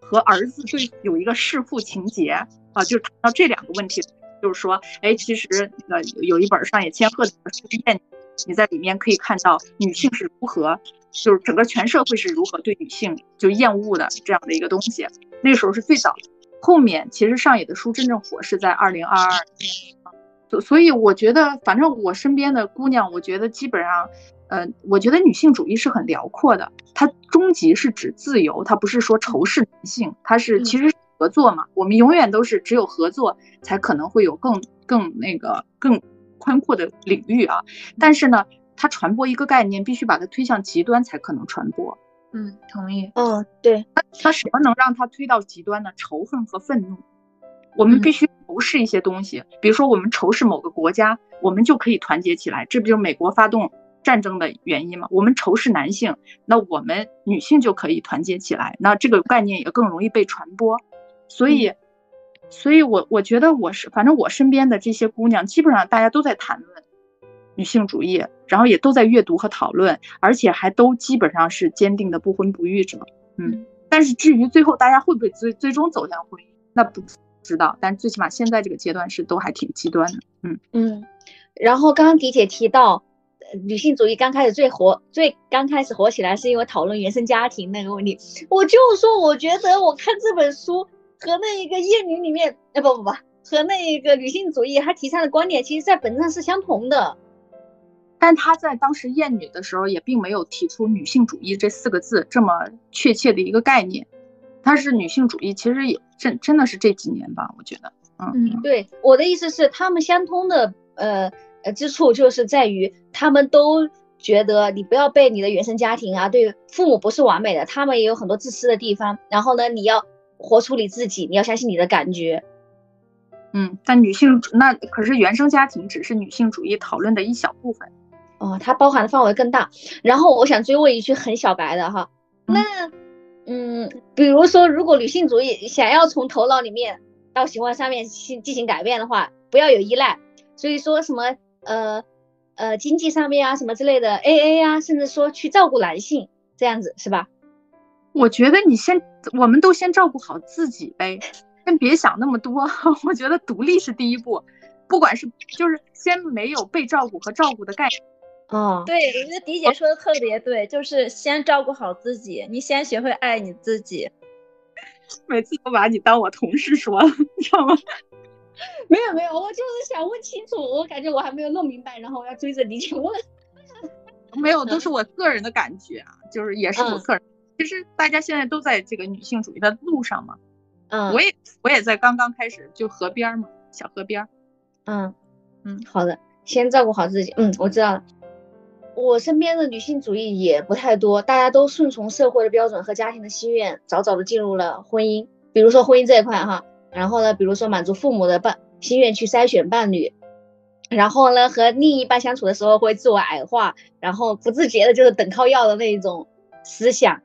和儿子对有一个弑父情节啊，就是谈到这两个问题，就是说，哎，其实那个有一本上野千鹤的书《厌女》，你在里面可以看到女性是如何，就是整个全社会是如何对女性就厌恶的这样的一个东西。那时候是最早。后面其实上野的书真正火是在二零二二年，所所以我觉得，反正我身边的姑娘，我觉得基本上，呃，我觉得女性主义是很辽阔的，它终极是指自由，它不是说仇视男性，它是其实合作嘛，我们永远都是只有合作才可能会有更更那个更宽阔的领域啊，但是呢，它传播一个概念必须把它推向极端才可能传播。嗯，同意。嗯，对。那他什么能让他推到极端呢？仇恨和愤怒。我们必须仇视一些东西，比如说我们仇视某个国家，我们就可以团结起来。这不就是美国发动战争的原因吗？我们仇视男性，那我们女性就可以团结起来。那这个概念也更容易被传播。所以，所以我我觉得我是，反正我身边的这些姑娘，基本上大家都在谈论。女性主义，然后也都在阅读和讨论，而且还都基本上是坚定的不婚不育者。嗯，但是至于最后大家会不会最最终走向婚姻，那不知道。但最起码现在这个阶段是都还挺极端的。嗯嗯。然后刚刚迪姐提到，女性主义刚开始最火，最刚开始火起来是因为讨论原生家庭那个问题。我就说，我觉得我看这本书和那一个厌女里面，哎不不不，和那一个女性主义她提倡的观点，其实在本质上是相同的。但他在当时厌女的时候，也并没有提出女性主义这四个字这么确切的一个概念。他是女性主义，其实也真真的是这几年吧，我觉得。嗯，对，我的意思是，他们相通的呃呃之处就是在于，他们都觉得你不要被你的原生家庭啊，对父母不是完美的，他们也有很多自私的地方。然后呢，你要活出你自己，你要相信你的感觉。嗯，但女性那可是原生家庭只是女性主义讨论的一小部分。哦，它包含的范围更大。然后我想追问一句很小白的哈，那，嗯，比如说，如果女性主义想要从头脑里面到行为上面进进行改变的话，不要有依赖，所以说什么呃呃经济上面啊什么之类的 A A 啊，甚至说去照顾男性这样子是吧？我觉得你先，我们都先照顾好自己呗，先别想那么多。我觉得独立是第一步，不管是就是先没有被照顾和照顾的概念。哦，对，我觉得迪姐说的特别对，就是先照顾好自己，你先学会爱你自己。每次都把你当我同事说了，你知道吗？没有没有，我就是想问清楚，我感觉我还没有弄明白，然后我要追着迪姐问。没有，都是我个人的感觉啊，就是也是我个人。其实大家现在都在这个女性主义的路上嘛。嗯。我也我也在刚刚开始，就河边嘛，小河边。嗯嗯，好的，先照顾好自己。嗯，我知道了。我身边的女性主义也不太多，大家都顺从社会的标准和家庭的心愿，早早的进入了婚姻。比如说婚姻这一块哈，然后呢，比如说满足父母的伴心愿去筛选伴侣，然后呢，和另一半相处的时候会自我矮化，然后不自觉的就是等靠要的那一种思想。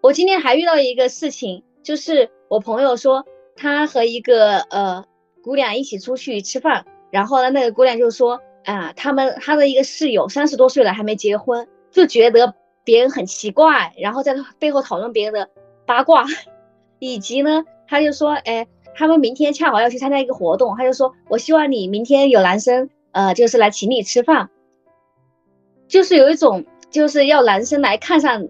我今天还遇到一个事情，就是我朋友说他和一个呃姑娘一起出去吃饭，然后呢，那个姑娘就说啊，他们他的一个室友三十多岁了还没结婚，就觉得别人很奇怪，然后在背后讨论别人的八卦，以及呢，他就说，哎，他们明天恰好要去参加一个活动，他就说我希望你明天有男生呃，就是来请你吃饭，就是有一种就是要男生来看上。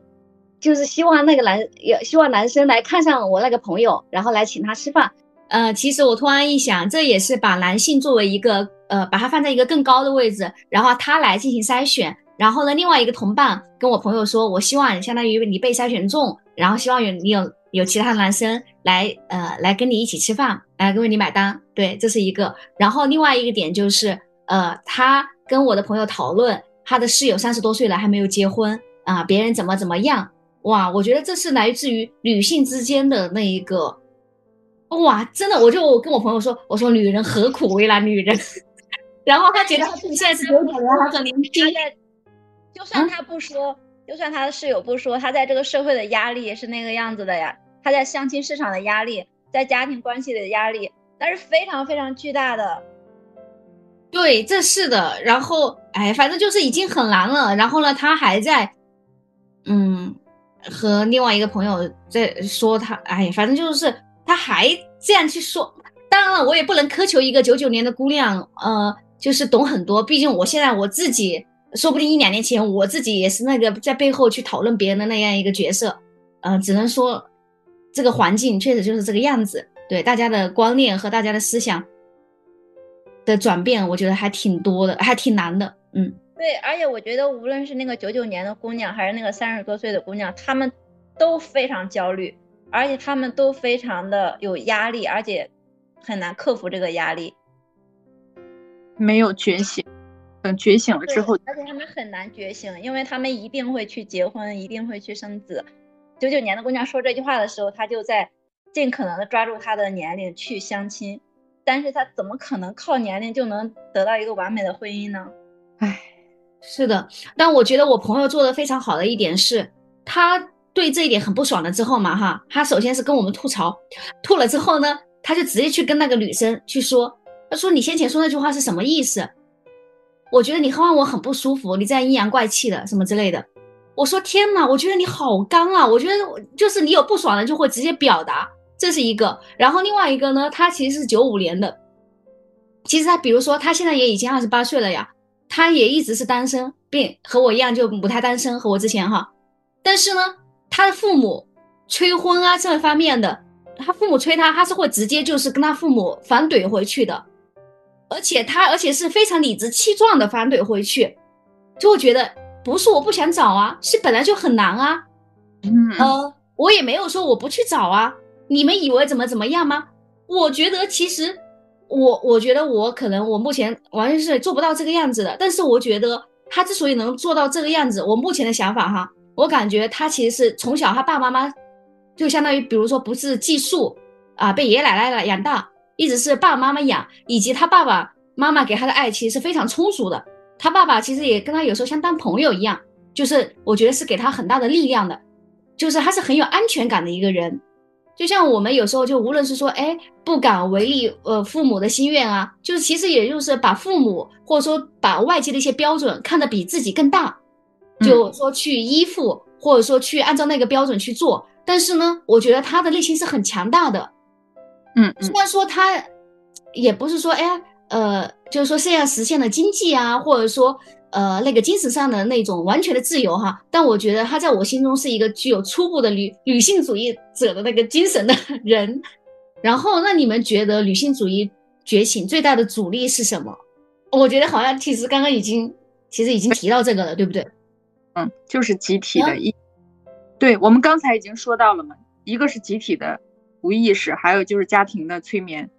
就是希望那个男，也希望男生来看上我那个朋友，然后来请他吃饭。呃，其实我突然一想，这也是把男性作为一个，呃，把他放在一个更高的位置，然后他来进行筛选。然后呢，另外一个同伴跟我朋友说，我希望相当于你被筛选中，然后希望有你有有其他男生来，呃，来跟你一起吃饭，来为你买单。对，这是一个。然后另外一个点就是，呃，他跟我的朋友讨论，他的室友三十多岁了还没有结婚啊，别人怎么怎么样。哇，我觉得这是来自于女性之间的那一个，哇，真的，我就跟我朋友说，我说女人何苦为难女人，然后他觉得他自己现在是九九年，他很年轻，就算他不说，就算他的室友不说，他在这个社会的压力也是那个样子的呀，他在相亲市场的压力，在家庭关系的压力，那是非常非常巨大的。对，这是的，然后哎，反正就是已经很难了，然后呢，他还在，嗯。和另外一个朋友在说他，哎呀，反正就是他还这样去说。当然了，我也不能苛求一个九九年的姑娘，呃，就是懂很多。毕竟我现在我自己，说不定一两年前我自己也是那个在背后去讨论别人的那样一个角色。呃，只能说这个环境确实就是这个样子。对大家的观念和大家的思想的转变，我觉得还挺多的，还挺难的。嗯。对，而且我觉得无论是那个九九年的姑娘，还是那个三十多岁的姑娘，她们都非常焦虑，而且她们都非常的有压力，而且很难克服这个压力。没有觉醒，等觉醒了之后，而且他们很难觉醒，因为他们一定会去结婚，一定会去生子。九九年的姑娘说这句话的时候，她就在尽可能的抓住她的年龄去相亲，但是她怎么可能靠年龄就能得到一个完美的婚姻呢？唉。是的，但我觉得我朋友做的非常好的一点是，他对这一点很不爽了之后嘛，哈，他首先是跟我们吐槽，吐了之后呢，他就直接去跟那个女生去说，他说你先前说那句话是什么意思？我觉得你让我很不舒服，你这样阴阳怪气的什么之类的。我说天哪，我觉得你好刚啊，我觉得就是你有不爽的就会直接表达，这是一个。然后另外一个呢，他其实是九五年的，其实他比如说他现在也已经二十八岁了呀。他也一直是单身，并和我一样就不太单身，和我之前哈。但是呢，他的父母催婚啊这方面的，他父母催他，他是会直接就是跟他父母反怼回去的，而且他而且是非常理直气壮的反怼回去，就会觉得不是我不想找啊，是本来就很难啊。嗯呃，我也没有说我不去找啊，你们以为怎么怎么样吗？我觉得其实。我我觉得我可能我目前完全是做不到这个样子的，但是我觉得他之所以能做到这个样子，我目前的想法哈，我感觉他其实是从小他爸爸妈妈就相当于比如说不是寄宿啊，被爷爷奶奶来养大，一直是爸爸妈妈养，以及他爸爸妈妈给他的爱其实是非常充足的，他爸爸其实也跟他有时候像当朋友一样，就是我觉得是给他很大的力量的，就是他是很有安全感的一个人。就像我们有时候就无论是说，哎，不敢违逆呃父母的心愿啊，就是其实也就是把父母或者说把外界的一些标准看得比自己更大，就说去依附或者说去按照那个标准去做。但是呢，我觉得他的内心是很强大的，嗯，虽然说他也不是说，哎呀，呃，就是说现在实现了经济啊，或者说。呃，那个精神上的那种完全的自由哈，但我觉得他在我心中是一个具有初步的女女性主义者的那个精神的人。然后，那你们觉得女性主义觉醒最大的阻力是什么？我觉得好像其实刚刚已经其实已经提到这个了，对不对？嗯，就是集体的意。对我们刚才已经说到了嘛，一个是集体的无意识，还有就是家庭的催眠。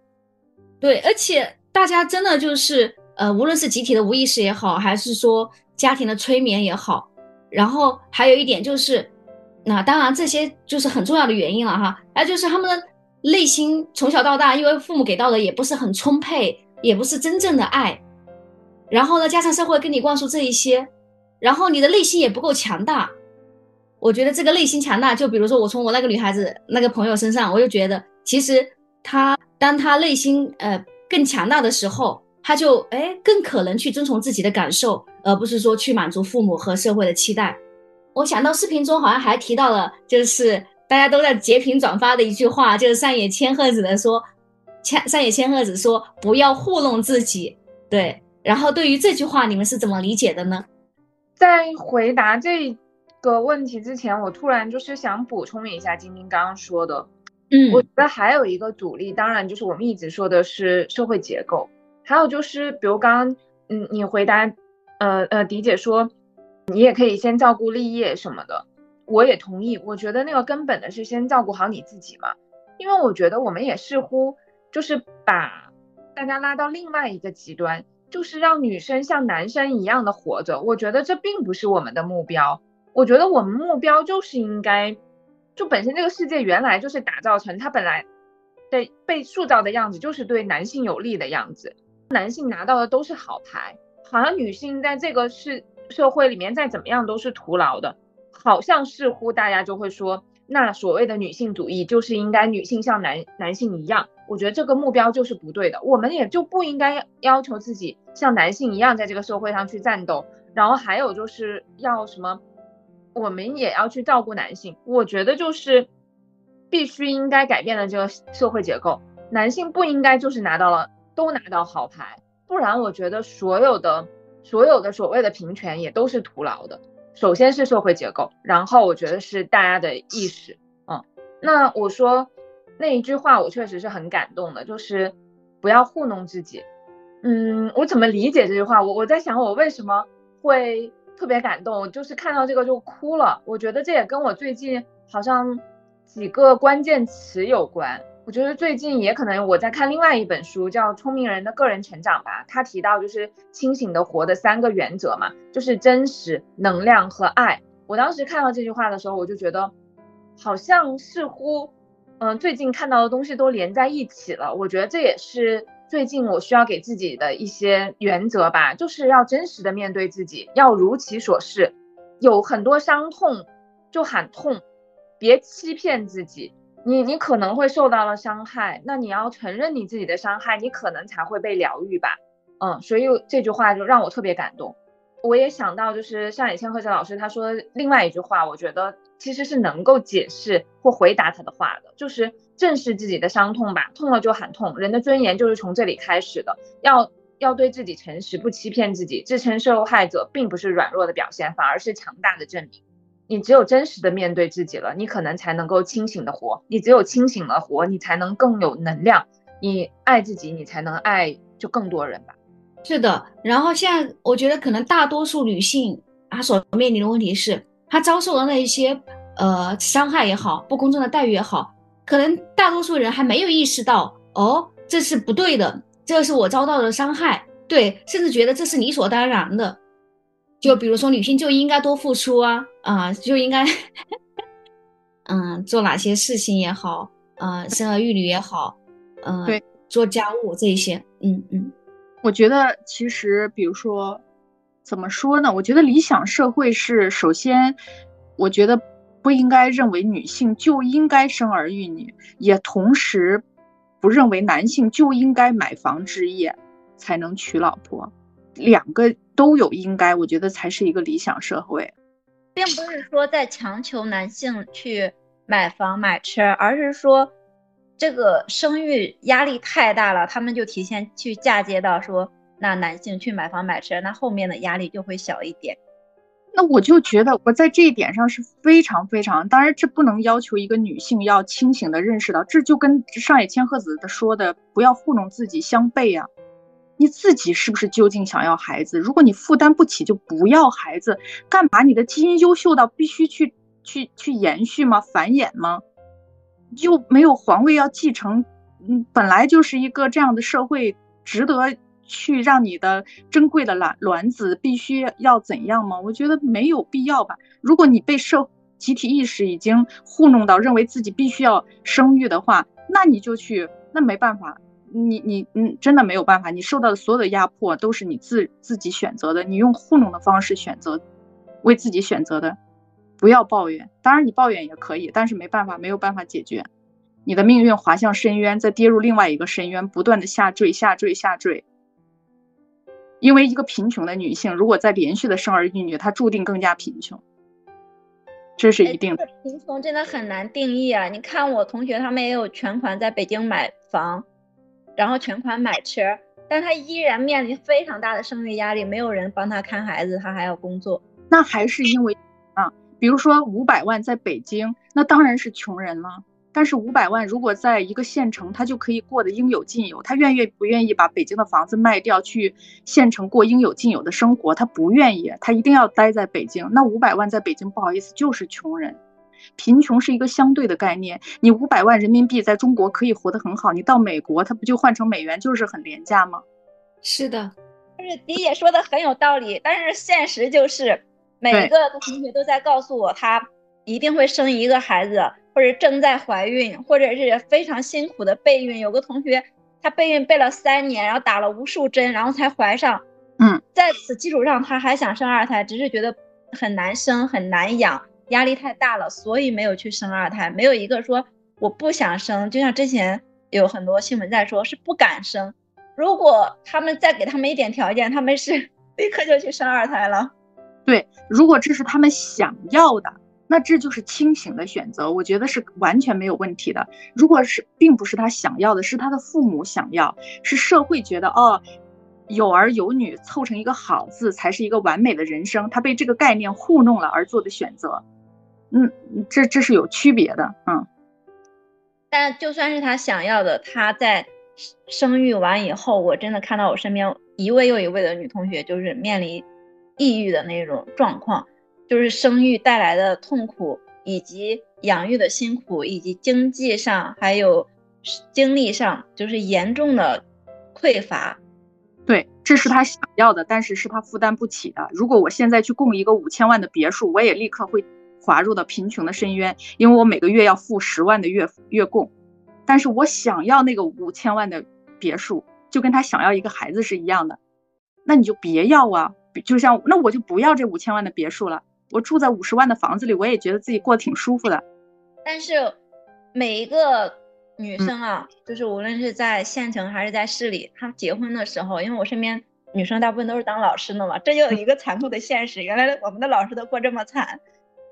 对，而且大家真的就是。呃，无论是集体的无意识也好，还是说家庭的催眠也好，然后还有一点就是，那当然这些就是很重要的原因了哈。还有就是他们的内心从小到大，因为父母给到的也不是很充沛，也不是真正的爱，然后呢，加上社会跟你灌输这一些，然后你的内心也不够强大。我觉得这个内心强大，就比如说我从我那个女孩子那个朋友身上，我就觉得其实她当她内心呃更强大的时候，她就哎更可能去遵从自己的感受，而不是说去满足父母和社会的期待。我想到视频中好像还提到了，就是大家都在截屏转发的一句话，就是上野千鹤子的说，千上野千鹤子说不要糊弄自己。对，然后对于这句话，你们是怎么理解的呢？在回答这个问题之前，我突然就是想补充一下晶晶刚刚说的，嗯，我觉得还有一个阻力，当然就是我们一直说的是社会结构，还有就是比如刚刚，嗯，你回答，呃呃，迪姐说。你也可以先照顾立业什么的，我也同意。我觉得那个根本的是先照顾好你自己嘛，因为我觉得我们也似乎就是把大家拉到另外一个极端，就是让女生像男生一样的活着。我觉得这并不是我们的目标。我觉得我们目标就是应该，就本身这个世界原来就是打造成它本来的被塑造的样子，就是对男性有利的样子，男性拿到的都是好牌，好像女性在这个是。社会里面再怎么样都是徒劳的，好像似乎大家就会说，那所谓的女性主义就是应该女性像男男性一样，我觉得这个目标就是不对的，我们也就不应该要求自己像男性一样在这个社会上去战斗，然后还有就是要什么，我们也要去照顾男性，我觉得就是必须应该改变的这个社会结构，男性不应该就是拿到了都拿到好牌，不然我觉得所有的。所有的所谓的平权也都是徒劳的。首先是社会结构，然后我觉得是大家的意识。嗯，那我说那一句话，我确实是很感动的，就是不要糊弄自己。嗯，我怎么理解这句话？我我在想，我为什么会特别感动？就是看到这个就哭了。我觉得这也跟我最近好像几个关键词有关。我觉得最近也可能我在看另外一本书，叫《聪明人的个人成长》吧。他提到就是清醒的活的三个原则嘛，就是真实、能量和爱。我当时看到这句话的时候，我就觉得好像似乎，嗯，最近看到的东西都连在一起了。我觉得这也是最近我需要给自己的一些原则吧，就是要真实的面对自己，要如其所是。有很多伤痛就喊痛，别欺骗自己。你你可能会受到了伤害，那你要承认你自己的伤害，你可能才会被疗愈吧。嗯，所以这句话就让我特别感动。我也想到，就是上野千鹤子老师他说另外一句话，我觉得其实是能够解释或回答他的话的，就是正视自己的伤痛吧，痛了就喊痛。人的尊严就是从这里开始的，要要对自己诚实，不欺骗自己。自称受害者并不是软弱的表现，反而是强大的证明。你只有真实的面对自己了，你可能才能够清醒的活。你只有清醒了活，你才能更有能量。你爱自己，你才能爱就更多人吧。是的。然后现在我觉得可能大多数女性她所面临的问题是，她遭受的那一些呃伤害也好，不公正的待遇也好，可能大多数人还没有意识到哦，这是不对的，这是我遭到的伤害。对，甚至觉得这是理所当然的。就比如说，女性就应该多付出啊，啊，就应该，嗯，做哪些事情也好，呃，生儿育女也好，嗯，对，做家务这一些，嗯嗯，我觉得其实，比如说，怎么说呢？我觉得理想社会是，首先，我觉得不应该认为女性就应该生儿育女，也同时不认为男性就应该买房置业才能娶老婆。两个都有应该，我觉得才是一个理想社会，并不是说在强求男性去买房买车，而是说这个生育压力太大了，他们就提前去嫁接到说，那男性去买房买车，那后面的压力就会小一点。那我就觉得我在这一点上是非常非常，当然这不能要求一个女性要清醒的认识到，这就跟上野千鹤子的说的不要糊弄自己相悖啊。你自己是不是究竟想要孩子？如果你负担不起，就不要孩子。干嘛？你的基因优秀到必须去去去延续吗？繁衍吗？就没有皇位要继承？嗯，本来就是一个这样的社会，值得去让你的珍贵的卵卵子必须要怎样吗？我觉得没有必要吧。如果你被社集体意识已经糊弄到，认为自己必须要生育的话，那你就去，那没办法。你你嗯，真的没有办法，你受到的所有的压迫都是你自自己选择的，你用糊弄的方式选择，为自己选择的，不要抱怨。当然你抱怨也可以，但是没办法，没有办法解决。你的命运滑向深渊，再跌入另外一个深渊，不断的下坠、下坠、下坠。因为一个贫穷的女性，如果再连续的生儿育女，她注定更加贫穷，这是一定的。贫穷真的很难定义啊！你看我同学，他们也有全款在北京买房，然后全款买车，但他依然面临非常大的生育压力，没有人帮他看孩子，他还要工作。那还是因为啊，比如说五百万在北京，那当然是穷人了。但是五百万如果在一个县城，他就可以过得应有尽有。他愿意不愿意把北京的房子卖掉，去县城过应有尽有的生活？他不愿意，他一定要待在北京。那五百万在北京，不好意思，就是穷人。贫穷是一个相对的概念。你五百万人民币在中国可以活得很好，你到美国，它不就换成美元就是很廉价吗？是的，就是迪姐说的很有道理。但是现实就是，每一个同学都在告诉我，他一定会生一个孩子。或者正在怀孕，或者是非常辛苦的备孕。有个同学，她备孕备了三年，然后打了无数针，然后才怀上。嗯，在此基础上，她还想生二胎，只是觉得很难生，很难养，压力太大了，所以没有去生二胎。没有一个说我不想生，就像之前有很多新闻在说，是不敢生。如果他们再给他们一点条件，他们是 立刻就去生二胎了。对，如果这是他们想要的。那这就是清醒的选择，我觉得是完全没有问题的。如果是并不是他想要的，是他的父母想要，是社会觉得哦，有儿有女凑成一个好字才是一个完美的人生，他被这个概念糊弄了而做的选择，嗯，这这是有区别的，嗯。但就算是他想要的，他在生育完以后，我真的看到我身边一位又一位的女同学就是面临抑郁的那种状况。就是生育带来的痛苦，以及养育的辛苦，以及经济上还有精力上，就是严重的匮乏。对，这是他想要的，但是是他负担不起的。如果我现在去供一个五千万的别墅，我也立刻会滑入到贫穷的深渊，因为我每个月要付十万的月月供。但是我想要那个五千万的别墅，就跟他想要一个孩子是一样的。那你就别要啊，就像那我就不要这五千万的别墅了。我住在五十万的房子里，我也觉得自己过得挺舒服的。但是每一个女生啊，就是无论是在县城还是在市里，她结婚的时候，因为我身边女生大部分都是当老师的嘛，这就有一个残酷的现实。原来我们的老师都过这么惨，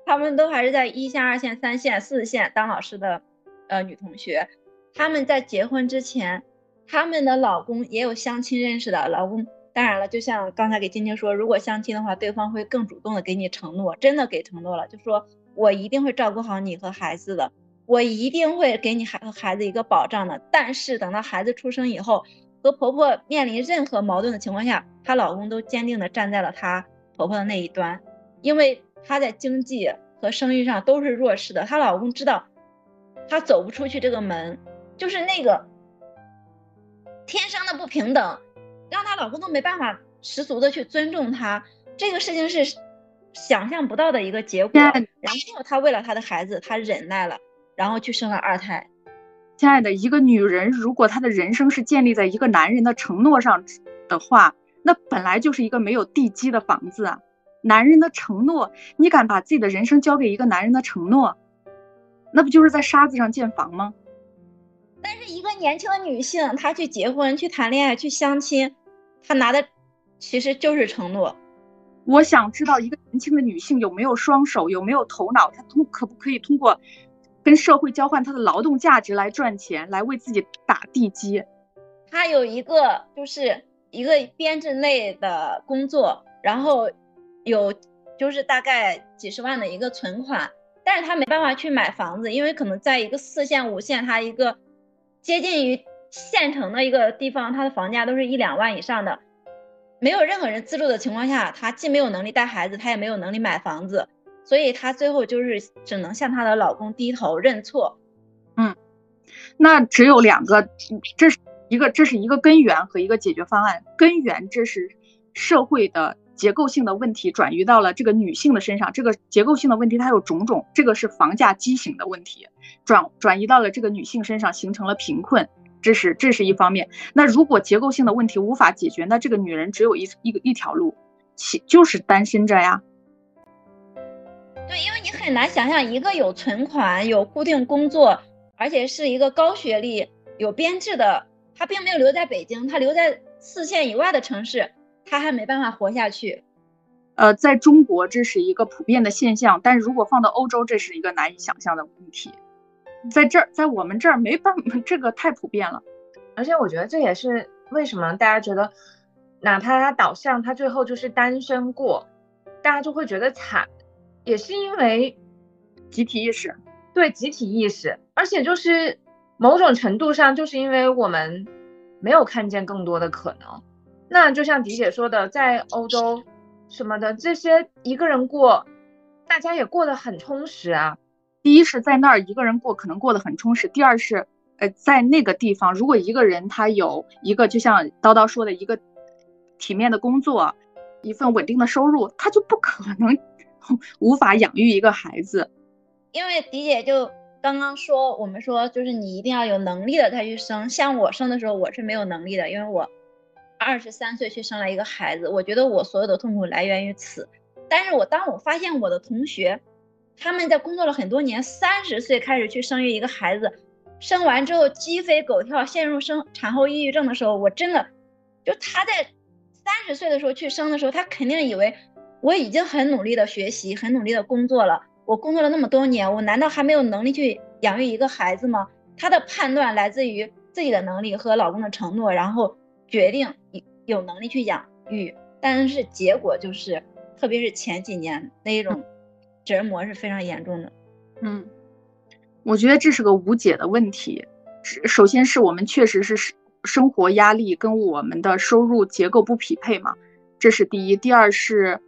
他们都还是在一线、二线、三线、四线当老师的呃女同学，他们在结婚之前，他们的老公也有相亲认识的老公。当然了，就像刚才给晶晶说，如果相亲的话，对方会更主动的给你承诺，真的给承诺了，就说我一定会照顾好你和孩子的，我一定会给你孩和孩子一个保障的。但是等到孩子出生以后，和婆婆面临任何矛盾的情况下，她老公都坚定的站在了她婆婆的那一端，因为她在经济和生育上都是弱势的，她老公知道她走不出去这个门，就是那个天生的不平等。让她老公都没办法十足的去尊重她，这个事情是想象不到的一个结果。然后她为了她的孩子，她忍耐了，然后去生了二胎。亲爱的，一个女人如果她的人生是建立在一个男人的承诺上的话，那本来就是一个没有地基的房子啊。男人的承诺，你敢把自己的人生交给一个男人的承诺，那不就是在沙子上建房吗？但是一个年轻的女性，她去结婚、去谈恋爱、去相亲。他拿的其实就是承诺。我想知道一个年轻的女性有没有双手，有没有头脑，她通可不可以通过跟社会交换她的劳动价值来赚钱，来为自己打地基。她有一个就是一个编制内的工作，然后有就是大概几十万的一个存款，但是她没办法去买房子，因为可能在一个四线、五线，她一个接近于。县城的一个地方，它的房价都是一两万以上的，没有任何人资助的情况下，她既没有能力带孩子，她也没有能力买房子，所以她最后就是只能向她的老公低头认错。嗯，那只有两个，这是一个，这是一个根源和一个解决方案。根源这是社会的结构性的问题转移到了这个女性的身上，这个结构性的问题它有种种，这个是房价畸形的问题，转转移到了这个女性身上，形成了贫困。这是这是一方面。那如果结构性的问题无法解决，那这个女人只有一一个一条路，其就是单身着呀。对，因为你很难想象一个有存款、有固定工作，而且是一个高学历、有编制的，她并没有留在北京，她留在四线以外的城市，她还没办法活下去。呃，在中国这是一个普遍的现象，但是如果放到欧洲，这是一个难以想象的问题。在这儿，在我们这儿没办法，这个太普遍了。而且我觉得这也是为什么大家觉得，哪怕他导向他最后就是单身过，大家就会觉得惨，也是因为集体意识，对集体意识，而且就是某种程度上，就是因为我们没有看见更多的可能。那就像迪姐说的，在欧洲什么的这些一个人过，大家也过得很充实啊。第一是在那儿一个人过可能过得很充实，第二是。呃，在那个地方，如果一个人他有一个，就像叨叨说的一个体面的工作，一份稳定的收入，他就不可能 无法养育一个孩子。因为迪姐就刚刚说，我们说就是你一定要有能力的才去生。像我生的时候，我是没有能力的，因为我二十三岁去生了一个孩子，我觉得我所有的痛苦来源于此。但是我当我发现我的同学他们在工作了很多年，三十岁开始去生育一个孩子。生完之后鸡飞狗跳，陷入生产后抑郁症的时候，我真的，就他在三十岁的时候去生的时候，他肯定以为我已经很努力的学习，很努力的工作了。我工作了那么多年，我难道还没有能力去养育一个孩子吗？他的判断来自于自己的能力和老公的承诺，然后决定有有能力去养育。但是结果就是，特别是前几年那一种折磨是非常严重的。嗯。我觉得这是个无解的问题。首先是我们确实是生活压力跟我们的收入结构不匹配嘛，这是第一。第二是，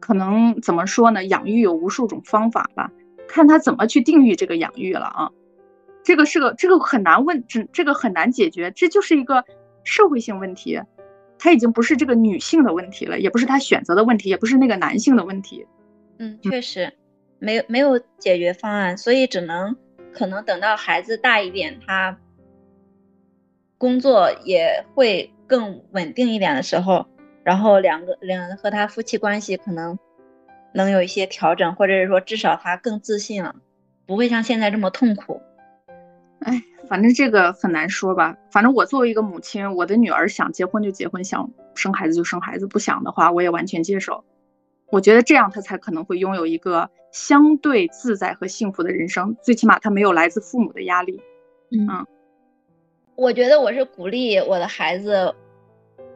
可能怎么说呢？养育有无数种方法吧，看他怎么去定义这个养育了啊。这个是个这个很难问，这这个很难解决，这就是一个社会性问题，它已经不是这个女性的问题了，也不是他选择的问题，也不是那个男性的问题。嗯，确实，没有没有解决方案，所以只能。可能等到孩子大一点，他工作也会更稳定一点的时候，然后两个人和他夫妻关系可能能有一些调整，或者是说至少他更自信了，不会像现在这么痛苦。哎，反正这个很难说吧。反正我作为一个母亲，我的女儿想结婚就结婚，想生孩子就生孩子，不想的话我也完全接受。我觉得这样他才可能会拥有一个相对自在和幸福的人生，最起码他没有来自父母的压力。嗯，我觉得我是鼓励我的孩子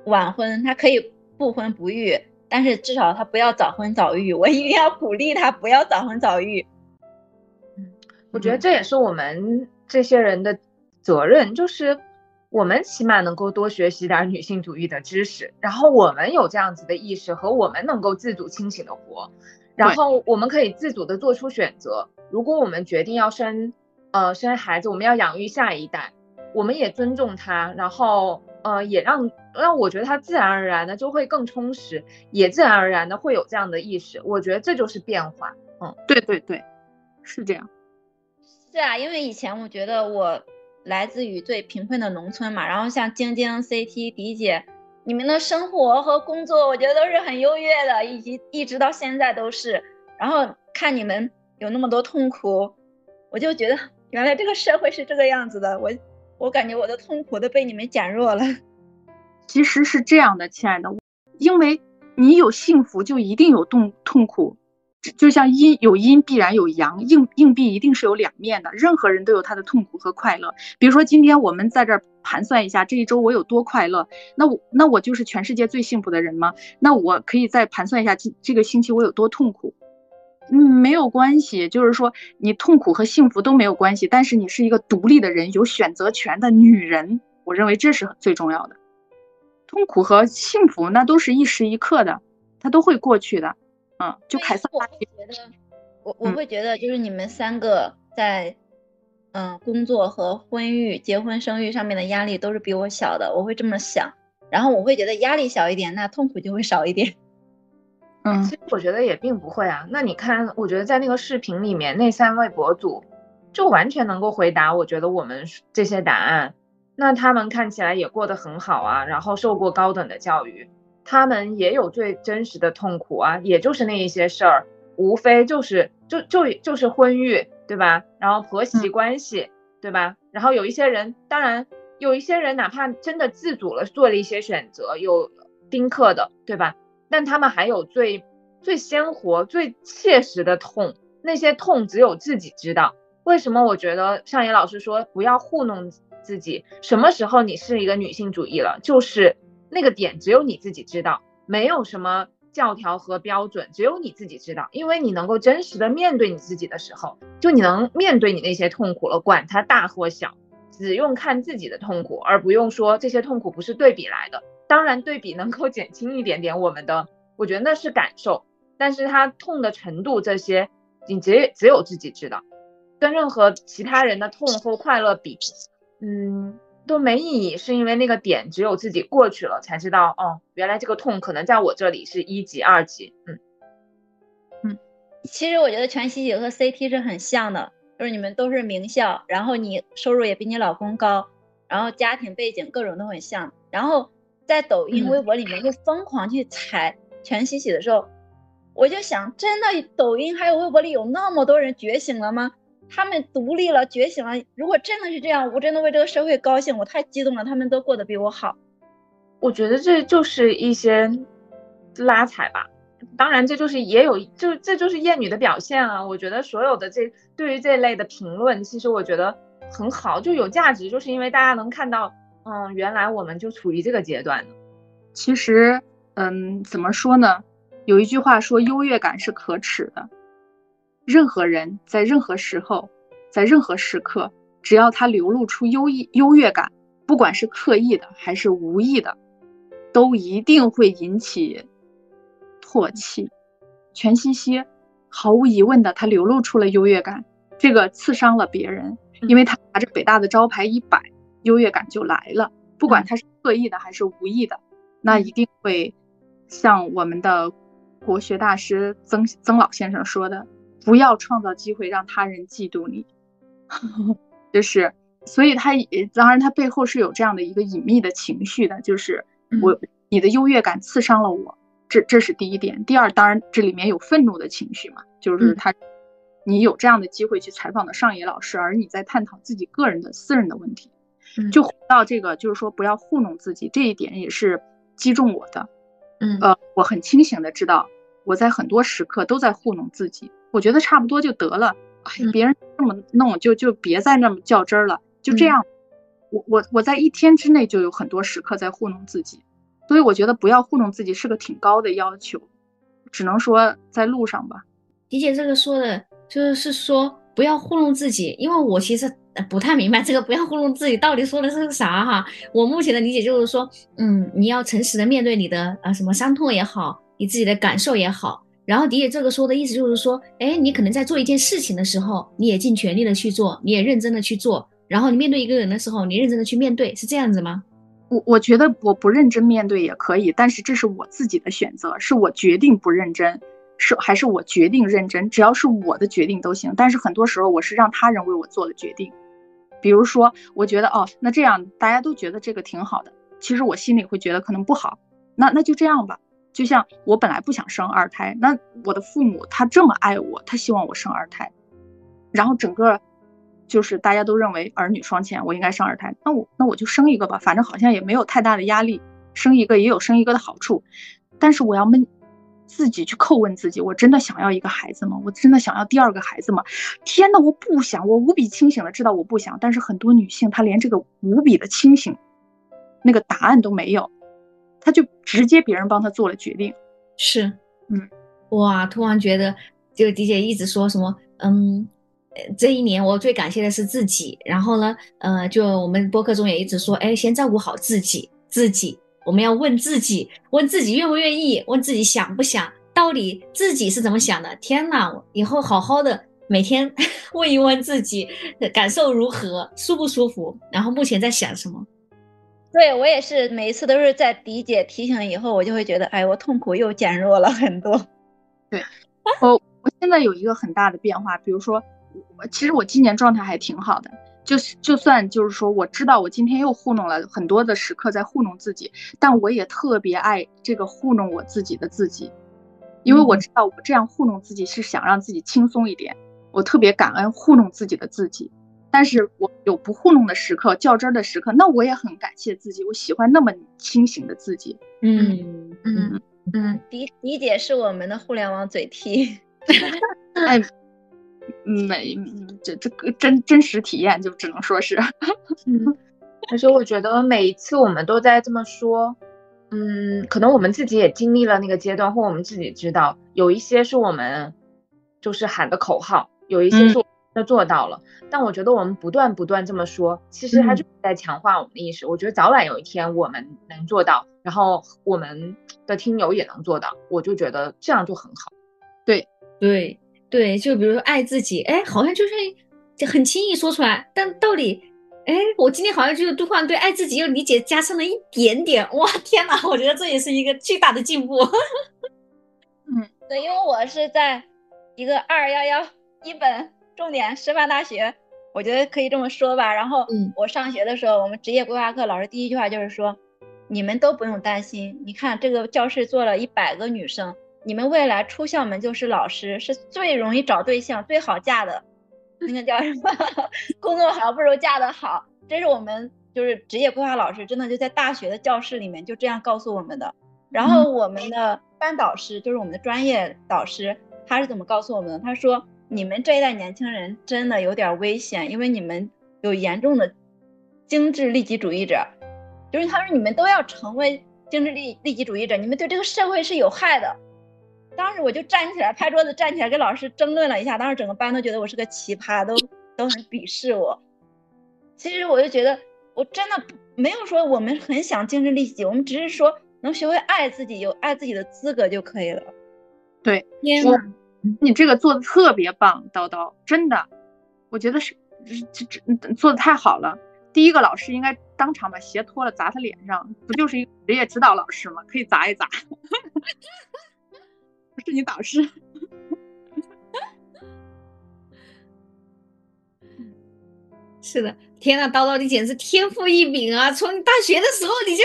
晚婚，他可以不婚不育，但是至少他不要早婚早育。我一定要鼓励他不要早婚早育。嗯，我觉得这也是我们这些人的责任，就是。我们起码能够多学习点女性主义的知识，然后我们有这样子的意识和我们能够自主清醒的活，然后我们可以自主的做出选择。如果我们决定要生，呃，生孩子，我们要养育下一代，我们也尊重他，然后呃，也让让我觉得他自然而然的就会更充实，也自然而然的会有这样的意识。我觉得这就是变化。嗯，对对对，是这样。是啊，因为以前我觉得我。来自于最贫困的农村嘛，然后像晶晶、CT、迪姐，你们的生活和工作，我觉得都是很优越的，以及一直到现在都是。然后看你们有那么多痛苦，我就觉得 原来这个社会是这个样子的。我我感觉我的痛苦都被你们减弱了。其实是这样的，亲爱的，因为你有幸福，就一定有痛痛苦。就像阴有阴必然有阳，硬硬币一定是有两面的。任何人都有他的痛苦和快乐。比如说，今天我们在这儿盘算一下这一周我有多快乐，那我那我就是全世界最幸福的人吗？那我可以再盘算一下这这个星期我有多痛苦。嗯，没有关系，就是说你痛苦和幸福都没有关系。但是你是一个独立的人，有选择权的女人，我认为这是最重要的。痛苦和幸福那都是一时一刻的，它都会过去的。嗯，就凯撒。我会觉得，我我会觉得，就是你们三个在，嗯，工作和婚育、结婚、生育上面的压力都是比我小的，我会这么想。然后我会觉得压力小一点，那痛苦就会少一点。嗯，其实我觉得也并不会啊。那你看，我觉得在那个视频里面，那三位博主就完全能够回答，我觉得我们这些答案。那他们看起来也过得很好啊，然后受过高等的教育。他们也有最真实的痛苦啊，也就是那一些事儿，无非就是就就就是婚育，对吧？然后婆媳关系，对吧？然后有一些人，当然有一些人，哪怕真的自主了做了一些选择，有丁克的，对吧？但他们还有最最鲜活、最切实的痛，那些痛只有自己知道。为什么我觉得上野老师说不要糊弄自己？什么时候你是一个女性主义了？就是那个点只有你自己知道，没有什么教条和标准，只有你自己知道。因为你能够真实的面对你自己的时候，就你能面对你那些痛苦了，管它大或小，只用看自己的痛苦，而不用说这些痛苦不是对比来的。当然，对比能够减轻一点点我们的，我觉得那是感受，但是它痛的程度这些，你只只有自己知道，跟任何其他人的痛或快乐比，嗯，都没意义，是因为那个点只有自己过去了才知道，哦，原来这个痛可能在我这里是一级、二级，嗯嗯，其实我觉得全喜喜和 CT 是很像的，就是你们都是名校，然后你收入也比你老公高，然后家庭背景各种都很像，然后。在抖音、微博里面就疯狂去踩全喜喜的时候，我就想，真的抖音还有微博里有那么多人觉醒了吗？他们独立了，觉醒了。如果真的是这样，我真的为这个社会高兴，我太激动了。他们都过得比我好，我觉得这就是一些拉踩吧。当然，这就是也有，就这就是厌女的表现啊。我觉得所有的这对于这类的评论，其实我觉得很好，就有价值，就是因为大家能看到。嗯，原来我们就处于这个阶段。其实，嗯，怎么说呢？有一句话说，优越感是可耻的。任何人在任何时候，在任何时刻，只要他流露出优异优越感，不管是刻意的还是无意的，都一定会引起唾弃。全西西毫无疑问的，他流露出了优越感，这个刺伤了别人，因为他拿着北大的招牌一摆。优越感就来了，不管他是刻意的还是无意的，那一定会像我们的国学大师曾曾老先生说的，不要创造机会让他人嫉妒你。就是，所以他当然他背后是有这样的一个隐秘的情绪的，就是我你的优越感刺伤了我，这这是第一点。第二，当然这里面有愤怒的情绪嘛，就是他你有这样的机会去采访的上野老师，而你在探讨自己个人的私人的问题。就回到这个，就是说不要糊弄自己，这一点也是击中我的。嗯，呃，我很清醒的知道，我在很多时刻都在糊弄自己。我觉得差不多就得了，哎，别人这么弄，就就别再那么较真儿了，就这样。我我我在一天之内就有很多时刻在糊弄自己，所以我觉得不要糊弄自己是个挺高的要求，只能说在路上吧。迪姐这个说的就是说不要糊弄自己，因为我其实。不太明白这个，不要糊弄自己，到底说的是个啥哈？我目前的理解就是说，嗯，你要诚实的面对你的啊什么伤痛也好，你自己的感受也好。然后迪姐这个说的意思就是说，哎，你可能在做一件事情的时候，你也尽全力的去做，你也认真的去做。然后你面对一个人的时候，你认真的去面对，是这样子吗？我我觉得我不认真面对也可以，但是这是我自己的选择，是我决定不认真，是还是我决定认真，只要是我的决定都行。但是很多时候我是让他人为我做的决定。比如说，我觉得哦，那这样大家都觉得这个挺好的，其实我心里会觉得可能不好，那那就这样吧。就像我本来不想生二胎，那我的父母他这么爱我，他希望我生二胎，然后整个就是大家都认为儿女双全，我应该生二胎，那我那我就生一个吧，反正好像也没有太大的压力，生一个也有生一个的好处，但是我要闷。自己去叩问自己：我真的想要一个孩子吗？我真的想要第二个孩子吗？天哪，我不想！我无比清醒的知道我不想，但是很多女性她连这个无比的清醒，那个答案都没有，她就直接别人帮他做了决定。是，嗯，哇，突然觉得，就迪姐一直说什么，嗯，这一年我最感谢的是自己。然后呢，呃，就我们播客中也一直说，哎，先照顾好自己，自己。我们要问自己，问自己愿不愿意，问自己想不想，到底自己是怎么想的？天哪，以后好好的每天 问一问自己，感受如何，舒不舒服？然后目前在想什么？对我也是，每一次都是在迪姐提醒以后，我就会觉得，哎，我痛苦又减弱了很多。对，我我现在有一个很大的变化，比如说，我其实我今年状态还挺好的。就是就算就是说，我知道我今天又糊弄了很多的时刻，在糊弄自己，但我也特别爱这个糊弄我自己的自己，因为我知道我这样糊弄自己是想让自己轻松一点，我特别感恩糊弄自己的自己。但是我有不糊弄的时刻、较真儿的时刻，那我也很感谢自己，我喜欢那么清醒的自己。嗯嗯嗯，迪迪姐是我们的互联网嘴替。哎，没，这这个真真实体验就只能说是。嗯，而且我觉得每一次我们都在这么说，嗯，可能我们自己也经历了那个阶段，或我们自己知道，有一些是我们就是喊的口号，有一些是。做到了，但我觉得我们不断不断这么说，其实它就是在强化我们的意识。我觉得早晚有一天我们能做到，然后我们的听友也能做到，我就觉得这样就很好。对对对，就比如说爱自己，哎，好像就是很轻易说出来，但到底，哎，我今天好像就是突然对爱自己又理解加深了一点点。哇，天哪，我觉得这也是一个巨大的进步。嗯，对，因为我是在一个二幺幺一本。重点师范大学，我觉得可以这么说吧。然后，我上学的时候，我们职业规划课老师第一句话就是说，你们都不用担心。你看这个教室坐了一百个女生，你们未来出校门就是老师，是最容易找对象、最好嫁的。那个叫什么？工作好不如嫁得好。这是我们就是职业规划老师，真的就在大学的教室里面就这样告诉我们的。然后我们的班导师，就是我们的专业导师，他是怎么告诉我们的？他说。你们这一代年轻人真的有点危险，因为你们有严重的精致利己主义者，就是他说你们都要成为精致利利己主义者，你们对这个社会是有害的。当时我就站起来拍桌子，站起来跟老师争论了一下，当时整个班都觉得我是个奇葩，都都很鄙视我。其实我就觉得我真的没有说我们很想精致利己，我们只是说能学会爱自己，有爱自己的资格就可以了。对，我。你这个做的特别棒，叨叨，真的，我觉得是这这做的太好了。第一个老师应该当场把鞋脱了砸他脸上，不就是一个职业指导老师吗？可以砸一砸。不是你导师。是的，天呐，叨叨，你简直天赋异禀啊！从你大学的时候你就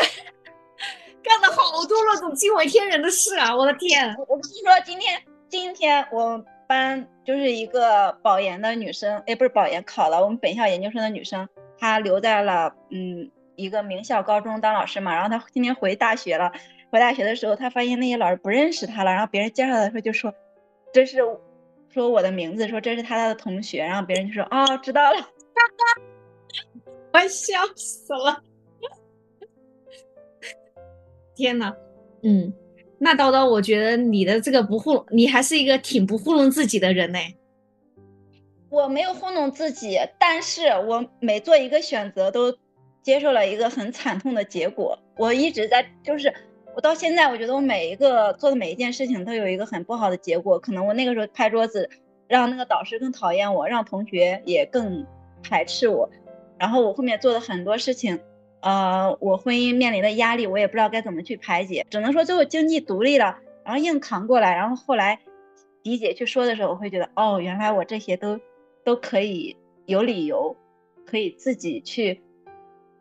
干了好多那种惊为天人的事啊！我的天，我跟你说，今天。今天我们班就是一个保研的女生，哎，不是保研，考了我们本校研究生的女生，她留在了嗯一个名校高中当老师嘛。然后她今天回大学了，回大学的时候，她发现那些老师不认识她了。然后别人介绍的时候就说这是说我的名字，说这是她的同学。然后别人就说哦，知道了，我笑死了，天呐，嗯。那叨叨，我觉得你的这个不糊，你还是一个挺不糊弄自己的人呢。我没有糊弄自己，但是我每做一个选择都接受了一个很惨痛的结果。我一直在，就是我到现在，我觉得我每一个做的每一件事情都有一个很不好的结果。可能我那个时候拍桌子，让那个导师更讨厌我，让同学也更排斥我。然后我后面做的很多事情。呃，我婚姻面临的压力，我也不知道该怎么去排解，只能说最后经济独立了，然后硬扛过来。然后后来迪姐去说的时候，我会觉得，哦，原来我这些都都可以有理由，可以自己去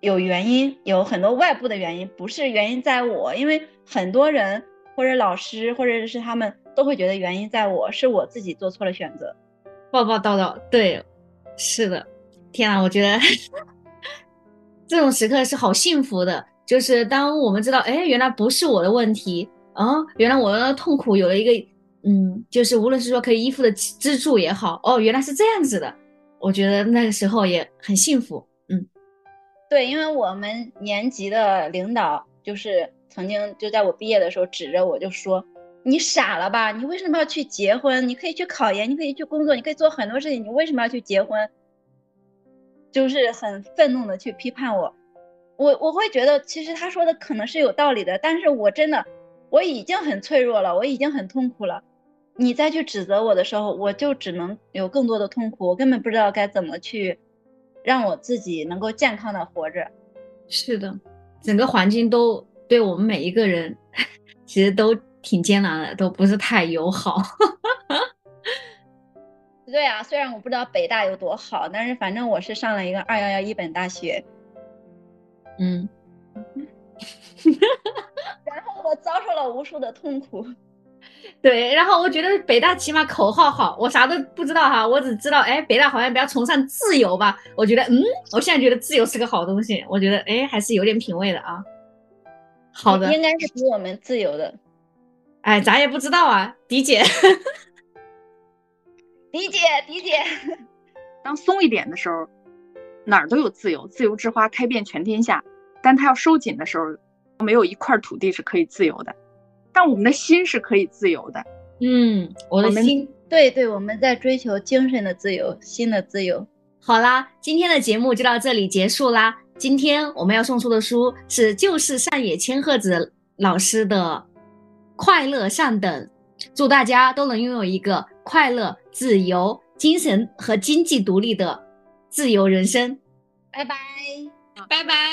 有原因，有很多外部的原因，不是原因在我，因为很多人或者老师或者是他们都会觉得原因在我，是我自己做错了选择。报报道道，对，是的，天啊，我觉得。这种时刻是好幸福的，就是当我们知道，哎，原来不是我的问题啊，原来我的痛苦有了一个，嗯，就是无论是说可以依附的支柱也好，哦，原来是这样子的，我觉得那个时候也很幸福，嗯，对，因为我们年级的领导就是曾经就在我毕业的时候指着我就说，你傻了吧？你为什么要去结婚？你可以去考研，你可以去工作，你可以做很多事情，你为什么要去结婚？就是很愤怒的去批判我，我我会觉得其实他说的可能是有道理的，但是我真的我已经很脆弱了，我已经很痛苦了，你再去指责我的时候，我就只能有更多的痛苦，我根本不知道该怎么去让我自己能够健康的活着。是的，整个环境都对我们每一个人 其实都挺艰难的，都不是太友好。对啊，虽然我不知道北大有多好，但是反正我是上了一个二幺幺一本大学，嗯，然后我遭受了无数的痛苦。对，然后我觉得北大起码口号好，我啥都不知道哈，我只知道哎，北大好像比较崇尚自由吧。我觉得嗯，我现在觉得自由是个好东西，我觉得哎还是有点品位的啊。好的，应该是比我们自由的。哎，咱也不知道啊，迪姐，迪姐，迪姐，当松一点的时候，哪儿都有自由，自由之花开遍全天下。但它要收紧的时候，没有一块土地是可以自由的。但我们的心是可以自由的。嗯，我的心，对对，我们在追求精神的自由，心的自由。好啦，今天的节目就到这里结束啦。今天我们要送出的书是就是上野千鹤子老师的《快乐上等》，祝大家都能拥有一个快乐、自由、精神和经济独立的自由人生。拜拜，拜拜。